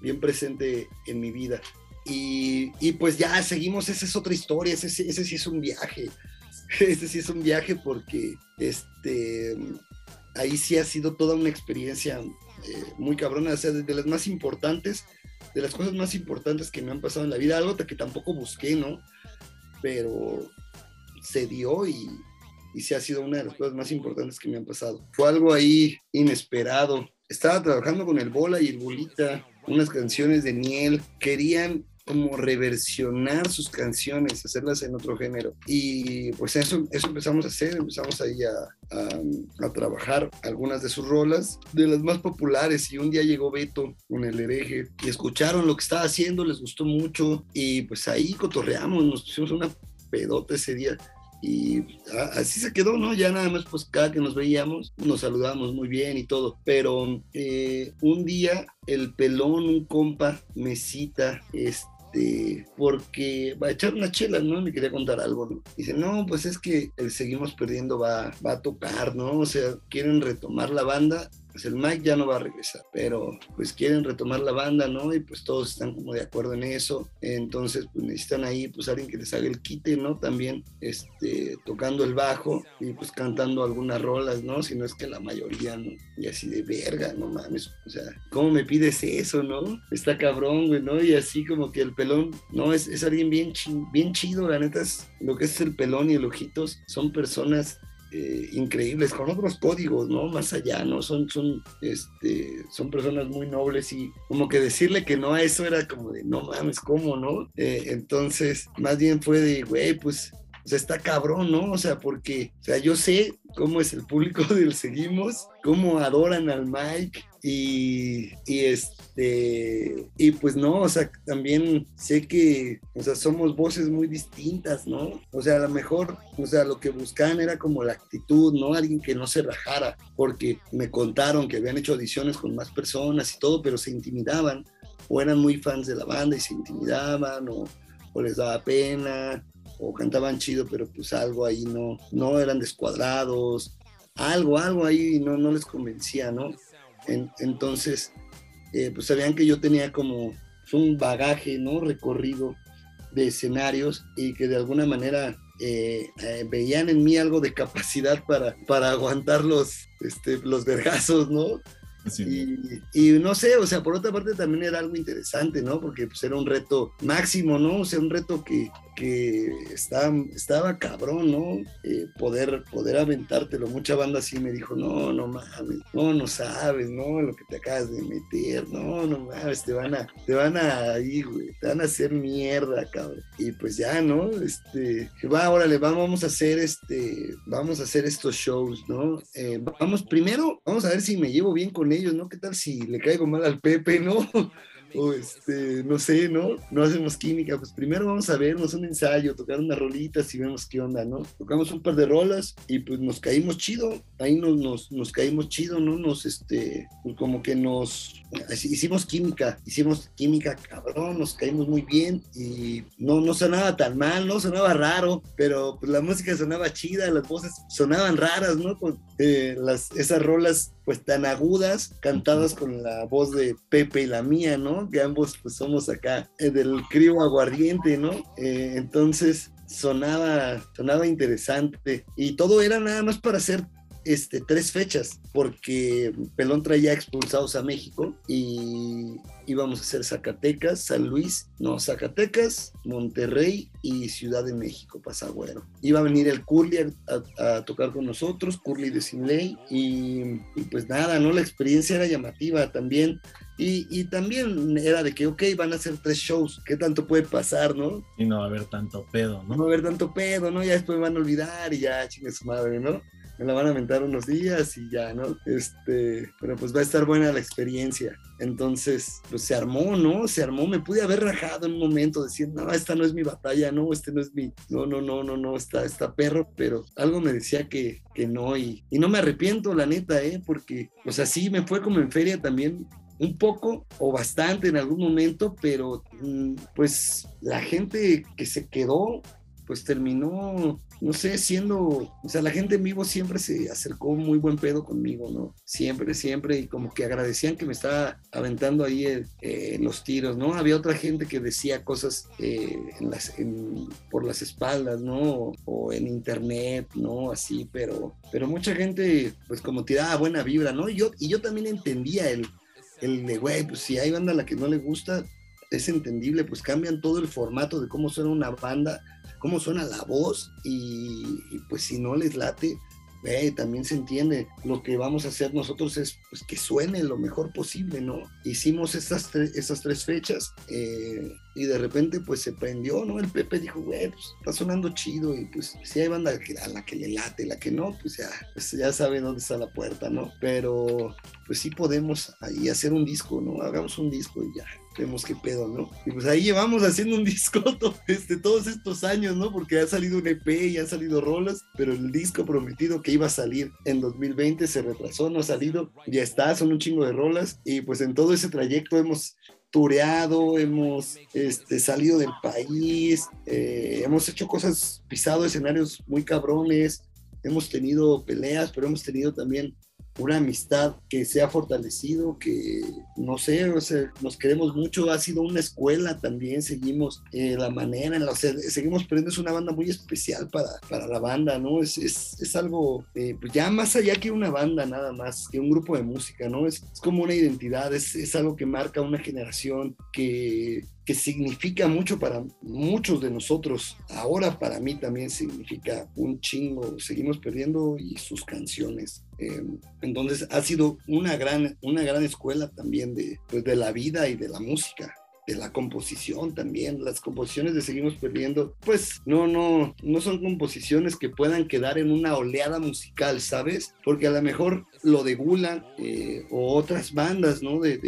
bien presente en mi vida. Y, pues ya seguimos, esa es otra historia, ese, ese sí es un viaje, ese sí es un viaje porque este, ahí sí ha sido toda una experiencia eh, muy cabrona, o sea, de, las más importantes, de las cosas más importantes que me han pasado en la vida, algo que tampoco busqué, ¿no? Pero se dio y, y sí ha sido una de las cosas más importantes que me han pasado. Fue algo ahí inesperado. Estaba trabajando con el Bola y el Bolita, unas canciones de Niel. Querían como reversionar sus canciones, hacerlas en otro género. Y pues eso, eso empezamos a hacer, empezamos ahí a, a, a, trabajar algunas de sus rolas, de las más populares. Y un día llegó Beto con el hereje y escucharon lo que estaba haciendo, les gustó mucho y pues ahí cotorreamos, nos pusimos una pedota ese día y así se quedó, ¿no? Ya nada más, pues cada que nos veíamos, nos saludábamos muy bien y todo. Pero eh, un día el pelón, un compa, me cita, este, porque va a echar una chela, ¿no? Me quería contar algo. Dice, no, pues es que el Seguimos Perdiendo va, va a tocar, ¿no? O sea, quieren retomar la banda pues el Mike ya no va a regresar, pero pues quieren retomar la banda, ¿no? Y pues todos están como de acuerdo en eso, entonces pues necesitan ahí pues alguien que les haga el quite, ¿no? También este, tocando el bajo y pues cantando algunas rolas, ¿no? Si no es que la mayoría, ¿no? Y así de verga, no mames, o sea, ¿cómo me pides eso, no? Está cabrón, güey, ¿no? Y así como que el pelón, no, es, es alguien bien, bien chido, la neta es lo que es el pelón y el ojitos, son personas eh, increíbles, con otros códigos, ¿no? Más allá, ¿no? Son, son, este, son personas muy nobles y como que decirle que no a eso era como de, no mames, ¿cómo, no? Eh, entonces, más bien fue de, güey, pues, sea, está cabrón, ¿no? O sea, porque, o sea, yo sé cómo es el público [laughs] del Seguimos, cómo adoran al Mike y, y este y pues no, o sea, también sé que, o sea, somos voces muy distintas, ¿no? O sea, a lo mejor, o sea, lo que buscaban era como la actitud, ¿no? Alguien que no se rajara, porque me contaron que habían hecho audiciones con más personas y todo, pero se intimidaban, o eran muy fans de la banda y se intimidaban, o, o les daba pena, o cantaban chido, pero pues algo ahí no, no eran descuadrados, algo, algo ahí no, no les convencía, ¿no? entonces, eh, pues sabían que yo tenía como un bagaje, ¿no? Recorrido de escenarios y que de alguna manera eh, eh, veían en mí algo de capacidad para, para aguantar los, este, los vergazos, ¿no? Y, no sé, o sea, por otra parte también era algo interesante, ¿no? Porque pues era un reto máximo, ¿no? O sea, un reto que, que estaba, cabrón, ¿no? Eh, poder, poder aventártelo. Mucha banda así me dijo, no, no mames, no, no sabes, ¿no? Lo que te acabas de meter, no, no mames, te van a, te van a ir, güey, te van a hacer mierda, cabrón. Y pues ya, ¿no? Este, va, órale, vamos a hacer este, vamos a hacer estos shows, ¿no? Eh, vamos, primero, vamos a ver si me llevo bien con ellos, ¿no? ¿Qué tal si le caigo mal al Pepe, ¿no? O este, no sé, ¿no? No hacemos química, pues primero vamos a vernos un ensayo, tocar unas rolitas y vemos qué onda, ¿no? Tocamos un par de rolas y pues nos caímos chido, ahí nos, nos, nos caímos chido, ¿no? Nos, este, pues, como que nos, hicimos química, hicimos química cabrón, nos caímos muy bien y no, no sonaba tan mal, no sonaba raro, pero pues la música sonaba chida, las voces sonaban raras, ¿no? Con eh, las, esas rolas pues tan agudas, cantadas con la voz de Pepe y la mía, ¿no? Que ambos pues somos acá eh, del crío aguardiente, ¿no? Eh, entonces sonaba, sonaba interesante y todo era nada más para hacer este, tres fechas, porque Pelón traía expulsados a México y íbamos a hacer Zacatecas, San Luis, no, Zacatecas, Monterrey y Ciudad de México, Pasagüero. Iba a venir el Curly a, tocar con nosotros, Curly de Sinley, y, y, pues nada, ¿no? La experiencia era llamativa también. Y, y, también era de que, ok, van a hacer tres shows, ¿qué tanto puede pasar, no? Y no va a haber tanto pedo, ¿no? No va a haber tanto pedo, ¿no? Ya después van a olvidar y ya, chingue su madre, ¿no? Me la van a aventar unos días y ya, ¿no? Este, pero pues va a estar buena la experiencia. Entonces, pues se armó, ¿no? Se armó, me pude haber rajado en un momento, diciendo, no, esta no es mi batalla, no, este no es mi, no, no, no, no, no, está, está perro, pero algo me decía que, que no, y, y no me arrepiento, la neta, ¿eh? Porque, o sea, sí, me fue como en feria también, un poco o bastante en algún momento, pero mm, pues la gente que se quedó pues terminó, no sé, siendo, o sea, la gente en vivo siempre se acercó muy buen pedo conmigo, ¿no? Siempre, siempre, y como que agradecían que me estaba aventando ahí eh, eh, los tiros, ¿no? Había otra gente que decía cosas eh, por las espaldas, ¿no? O, en internet, ¿no? Así, pero, pero mucha gente, pues como tiraba buena vibra, ¿no? Y yo, y yo también entendía el, el de, güey, pues si hay banda a la que no le gusta, es entendible, pues cambian todo el formato de cómo suena una banda cómo suena la voz y, pues si no les late, también se entiende. Lo que vamos a hacer nosotros es pues, que suene lo mejor posible, ¿no? Hicimos estas, esas tres fechas eh, y de repente pues se prendió, ¿no? El Pepe dijo, güey, pues está sonando chido y pues si hay banda a la que le late, la que no, pues ya, pues, ya sabe dónde está la puerta, ¿no? Pero pues sí podemos ahí hacer un disco, ¿no? Hagamos un disco y ya, vemos qué pedo, ¿no? Y pues ahí llevamos haciendo un [laughs] disco este, todos estos años, ¿no? Porque ha salido un EP y han salido rolas, pero el disco prometido que iba a salir en 2020 se retrasó, no ha salido, ya está, son un chingo de rolas y pues en todo ese trayecto hemos tureado, hemos este, salido del país, eh, hemos hecho cosas, pisado escenarios muy cabrones, hemos tenido peleas, pero hemos tenido también una amistad que se ha fortalecido, que no sé, o sea, nos queremos mucho, ha sido una escuela también, seguimos eh, la manera, en la, o sea, seguimos perdiendo, es una banda muy especial para, para la banda, ¿no? Es, es, es algo, eh, pues ya más allá que una banda nada más, que un grupo de música, ¿no? Es, es como una identidad, es, es algo que marca una generación que que significa mucho para muchos de nosotros. Ahora para mí también significa un chingo. Seguimos perdiendo y sus canciones. Em, entonces ha sido una gran, una gran escuela también de, pues, de la vida y de la música de la composición también. Las composiciones de Seguimos Perdiendo, pues no, no, no son composiciones que puedan quedar en una oleada musical, ¿sabes? Porque a lo mejor lo de Gula eh, o otras bandas, ¿no? De,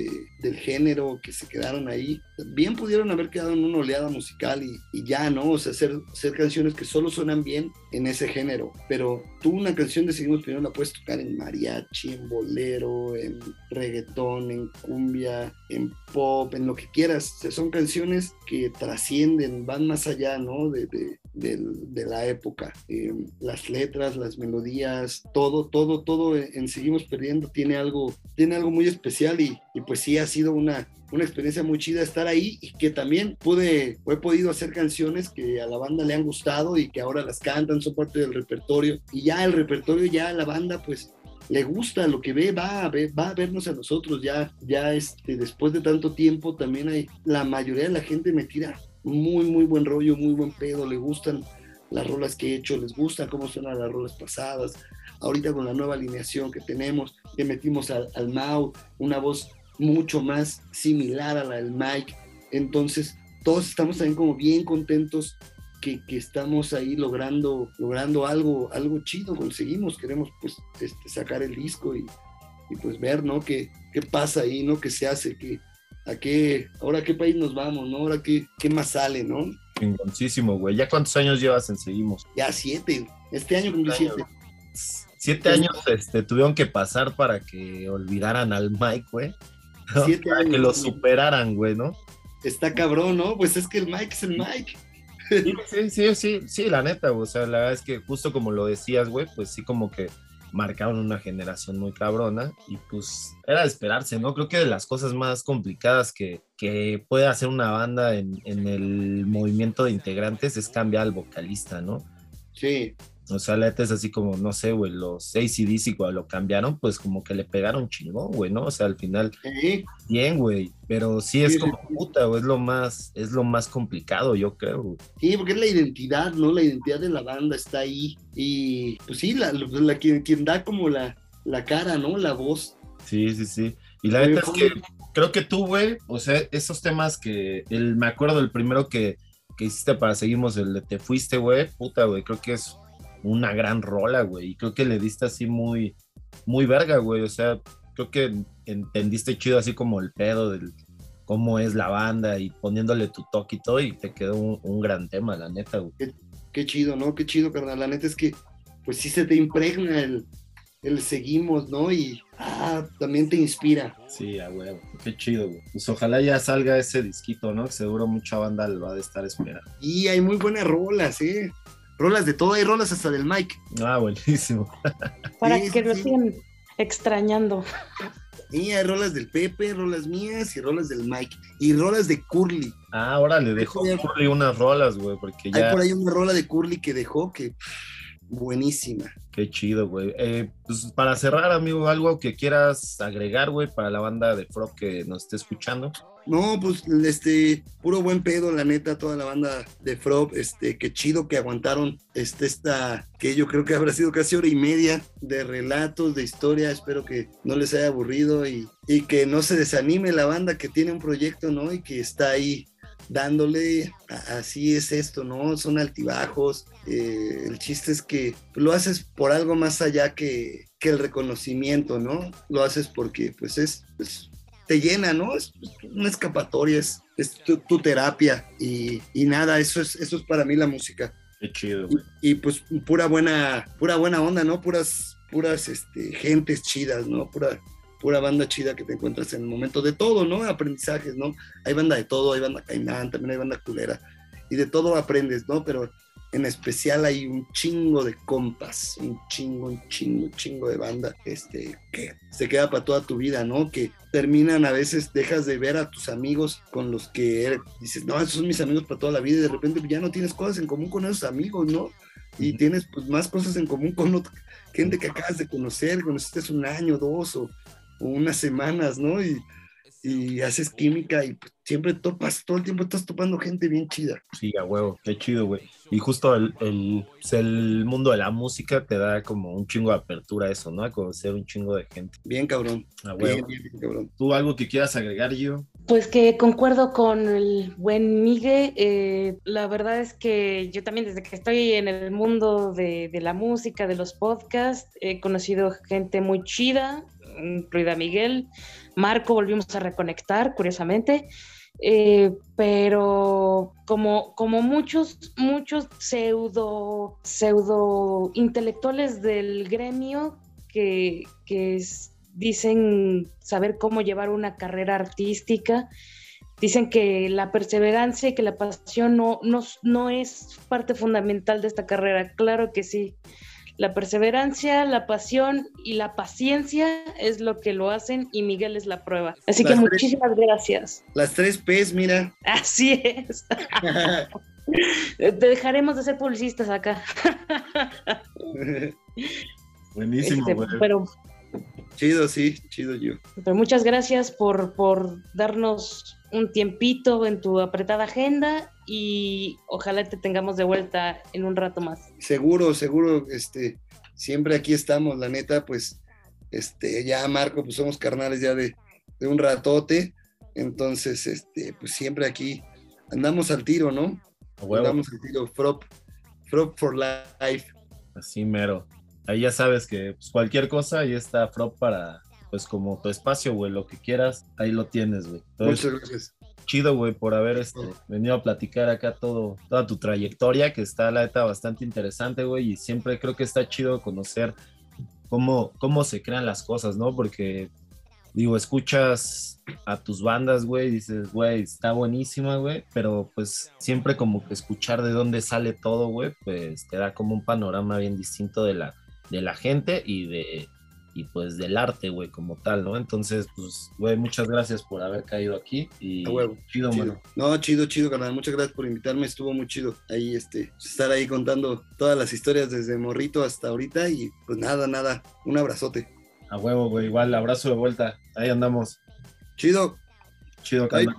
del género que se quedaron ahí, bien pudieron haber quedado en una oleada musical y, ya, ¿no? O sea, hacer, hacer canciones que solo suenan bien en ese género. Pero tú una canción de Seguimos Perdiendo la puedes tocar en mariachi, en bolero, en reggaetón, en cumbia, en pop, en lo que quieras son canciones que trascienden, van más allá, ¿no? De, la época. Eh, las letras, las melodías, todo, todo, todo en Seguimos Perdiendo tiene algo, tiene algo muy especial y, y pues sí ha sido una, una experiencia muy chida estar ahí y que también pude he podido hacer canciones que a la banda le han gustado y que ahora las cantan, son parte del repertorio y ya el repertorio ya la banda pues le gusta lo que ve, va a, ver, va a vernos a nosotros ya, ya este, después de tanto tiempo también hay, la mayoría de la gente me tira muy, muy buen rollo, muy buen pedo, le gustan las rolas que he hecho, les gustan cómo suenan las rolas pasadas. Ahorita con la nueva alineación que tenemos, que metimos al, al Mau, una voz mucho más similar a la del Mike. Entonces, todos estamos también como bien contentos que, estamos ahí logrando, logrando algo, algo chido, conseguimos, queremos pues este, sacar el disco y, pues ver, ¿no? ¿Qué, qué pasa ahí, ¿no? ¿Qué se hace? ¿Qué, ¿A qué, ahora a qué país nos vamos, no? Ahora qué, qué más sale, ¿no? Chingoncísimo, güey. ¿Ya cuántos años llevas en Seguimos? Ya siete. Este año cumplí siete. Siete años este, tuvieron que pasar para que olvidaran al Mike, güey. ¿no? Siete Para que años, lo sí. superaran, güey, ¿no? Está cabrón, ¿no? Pues es que el Mike es el Mike. Sí, sí, sí, sí, sí, la neta, güey. O sea, la verdad es que justo como lo decías, güey, pues sí como que marcaron una generación muy cabrona y pues era de esperarse, ¿no? Creo que de las cosas más complicadas que, que puede hacer una banda en, en el movimiento de integrantes es cambiar al vocalista, ¿no? Sí, O sea, la neta es así como, no sé, güey, los ACDC cuando lo cambiaron, pues como que le pegaron chingón, güey, ¿no? O sea, al final, sí, bien, güey, pero sí es Sí, como puta, güey, es lo más, es lo más complicado, yo creo, güey. sí, porque es la identidad, ¿no? La identidad de la banda está ahí. Y pues sí, la, la- quien, quien da como la, la cara, ¿no? La voz. Sí, sí, sí. Y la neta es que creo que tú, güey, o sea, esos temas que, el, me acuerdo del primero que, que hiciste para seguimos, el de Te Fuiste, güey, puta, güey, creo que es una gran rola, güey, y creo que le diste así muy, muy verga, güey, o sea, creo que entendiste chido así como el pedo del cómo es la banda y poniéndole tu toque y todo, y te quedó un, un gran tema, la neta, güey. Qué chido, ¿no? Qué chido, carnal. La neta es que, pues sí se te impregna el, el seguimos, ¿no? Y ah, también te inspira. Sí, a huevo, qué chido, güey. Pues ojalá ya salga ese disquito, ¿no? Que seguro mucha banda lo ha de estar esperando. Y hay muy buenas rolas, ¿eh? Rolas de todo, hay rolas hasta del Mike. Ah, buenísimo. [laughs] Para Sí, que sí, lo sí. sigan extrañando. Y hay rolas del Pepe, rolas mías y rolas del Mike. Y rolas de Curly. Ah, ahora le dejo Hay Curly unas rolas, güey, porque Hay ya, por ahí una rola de Curly que dejó que buenísima. qué chido, güey. Eh, pues para cerrar, amigo, algo que quieras agregar, güey, para la banda de Frog que nos esté escuchando. No, pues este, puro buen pedo, la neta, toda la banda de Frog, este, qué chido que aguantaron este, esta, que yo creo que habrá sido casi hora y media de relatos, de historia, espero que no les haya aburrido y, y que no se desanime la banda que tiene un proyecto, ¿no? Y que está ahí dándole, así es esto, ¿no? Son altibajos, eh, el chiste es que lo haces por algo más allá que, que el reconocimiento, ¿no? Lo haces porque pues es, pues, te llena, ¿no? Es una escapatoria, es, es tu, tu terapia y, y nada, eso es, eso es para mí la música. Qué chido, Y, y, pues pura buena, pura buena onda, ¿no? Puras, puras este, gentes chidas, ¿no? Pura, pura banda chida que te encuentras en el momento de todo, ¿no? Aprendizajes, ¿no? Hay banda de todo, hay banda caimán, también hay banda culera. Y de todo aprendes, ¿no? Pero en especial hay un chingo de compas, un chingo, un chingo, un chingo de banda, este, que se queda para toda tu vida, ¿no? Que terminan a veces, dejas de ver a tus amigos con los que eres- dices, no, esos son mis amigos para toda la vida, y de repente ya no tienes cosas en común con esos amigos, ¿no? Y tienes pues más cosas en común con otra gente que acabas de conocer, conociste hace un año, dos o, o unas semanas, ¿no? Y, y haces química y pues, siempre topas, todo el tiempo estás topando gente bien chida. Sí, a huevo, qué chido, güey. Y justo el, el, pues, el mundo de la música te da como un chingo de apertura a eso, ¿no? A conocer un chingo de gente. Bien cabrón. A Bien, huevo. bien, bien cabrón. ¿Tú algo que quieras agregar, yo? Pues que concuerdo con el buen Migue. eh, la verdad es que yo también desde que estoy en el mundo de, de la música, de los podcasts, he conocido gente muy chida, incluida Miguel. Marco volvimos a reconectar, curiosamente. eh, pero como, como muchos, muchos pseudo, pseudo intelectuales del gremio que, que dicen saber cómo llevar una carrera artística, dicen que la perseverancia y que la pasión no, no, no es parte fundamental de esta carrera. Claro que sí. La perseverancia, la pasión y la paciencia es lo que lo hacen y Miguel es la prueba. Así que tres. muchísimas gracias. Las tres P's, mira. Así es. [laughs] Te dejaremos de ser publicistas acá. [laughs] Buenísimo, Este, pero, chido, sí, chido yo. pero muchas gracias por, por darnos un tiempito en tu apretada agenda y ojalá te tengamos de vuelta en un rato más. Seguro, seguro, este, siempre aquí estamos, la neta, pues, este, ya Marco, pues somos carnales ya de, de un ratote, entonces, este, pues siempre aquí andamos al tiro, ¿no? Huevo. Andamos al tiro, Frop, Frop for life. Así mero. Ahí ya sabes que pues, cualquier cosa, ahí está Frog para, pues como tu espacio, güey, lo que quieras, ahí lo tienes, güey. Entonces, Muchas gracias. Chido, güey, por haber este, venido a platicar acá todo, toda tu trayectoria, que está, la neta, bastante interesante, güey, y siempre creo que está chido conocer cómo, cómo se crean las cosas, ¿no? Porque, digo, escuchas a tus bandas, güey, dices, güey, está buenísima, güey, pero pues siempre como que escuchar de dónde sale todo, güey, pues te da como un panorama bien distinto de la, de la gente y de y pues del arte, güey, como tal, ¿no? Entonces, pues, güey, muchas gracias por haber caído aquí y A huevo. chido, Chido. mano. No, chido, chido, carnal. Muchas gracias por invitarme. Estuvo muy chido ahí, este, estar ahí contando todas las historias desde morrito hasta ahorita. Y pues nada, nada. Un abrazote. A huevo, güey, igual, abrazo de vuelta. Ahí andamos. Chido. Chido, Bye. carnal.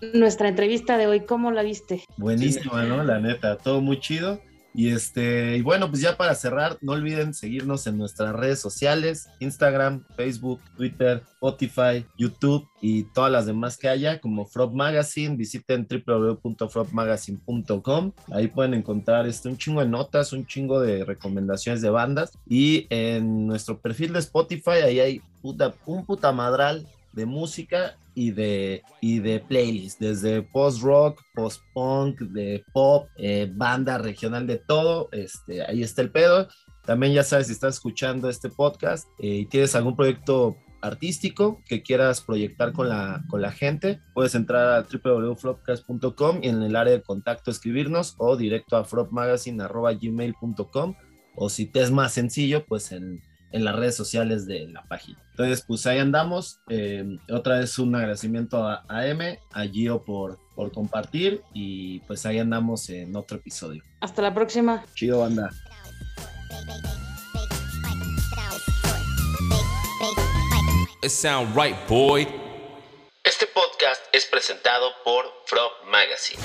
Bye. Nuestra entrevista de hoy, ¿cómo la viste? Buenísima, ¿no? La neta, todo muy chido. Y este, y bueno, pues ya para cerrar, no olviden seguirnos en nuestras redes sociales, Instagram, Facebook, Twitter, Spotify, YouTube y todas las demás que haya, como Frog Magazine, visiten www.frogmagazine.com, ahí pueden encontrar este, un chingo de notas, un chingo de recomendaciones de bandas. Y en nuestro perfil de Spotify, ahí hay puta, un puta madral de música y de, y de playlist, desde post-rock, post-punk, de pop, eh, banda regional, de todo. Este, ahí está el pedo. También ya sabes, si estás escuchando este podcast eh, y tienes algún proyecto artístico que quieras proyectar con la, con la gente, puedes entrar a www.flopcast.com y en el área de contacto escribirnos o directo a flopmagazine.gmail.com o si te es más sencillo, pues en, en las redes sociales de la página. Entonces, pues ahí andamos. Eh, otra vez un agradecimiento a, a M, a Gio por, por compartir y pues ahí andamos en otro episodio. Hasta la próxima. Chido, banda. It sound right, boy. Este podcast es presentado por Frog Magazine.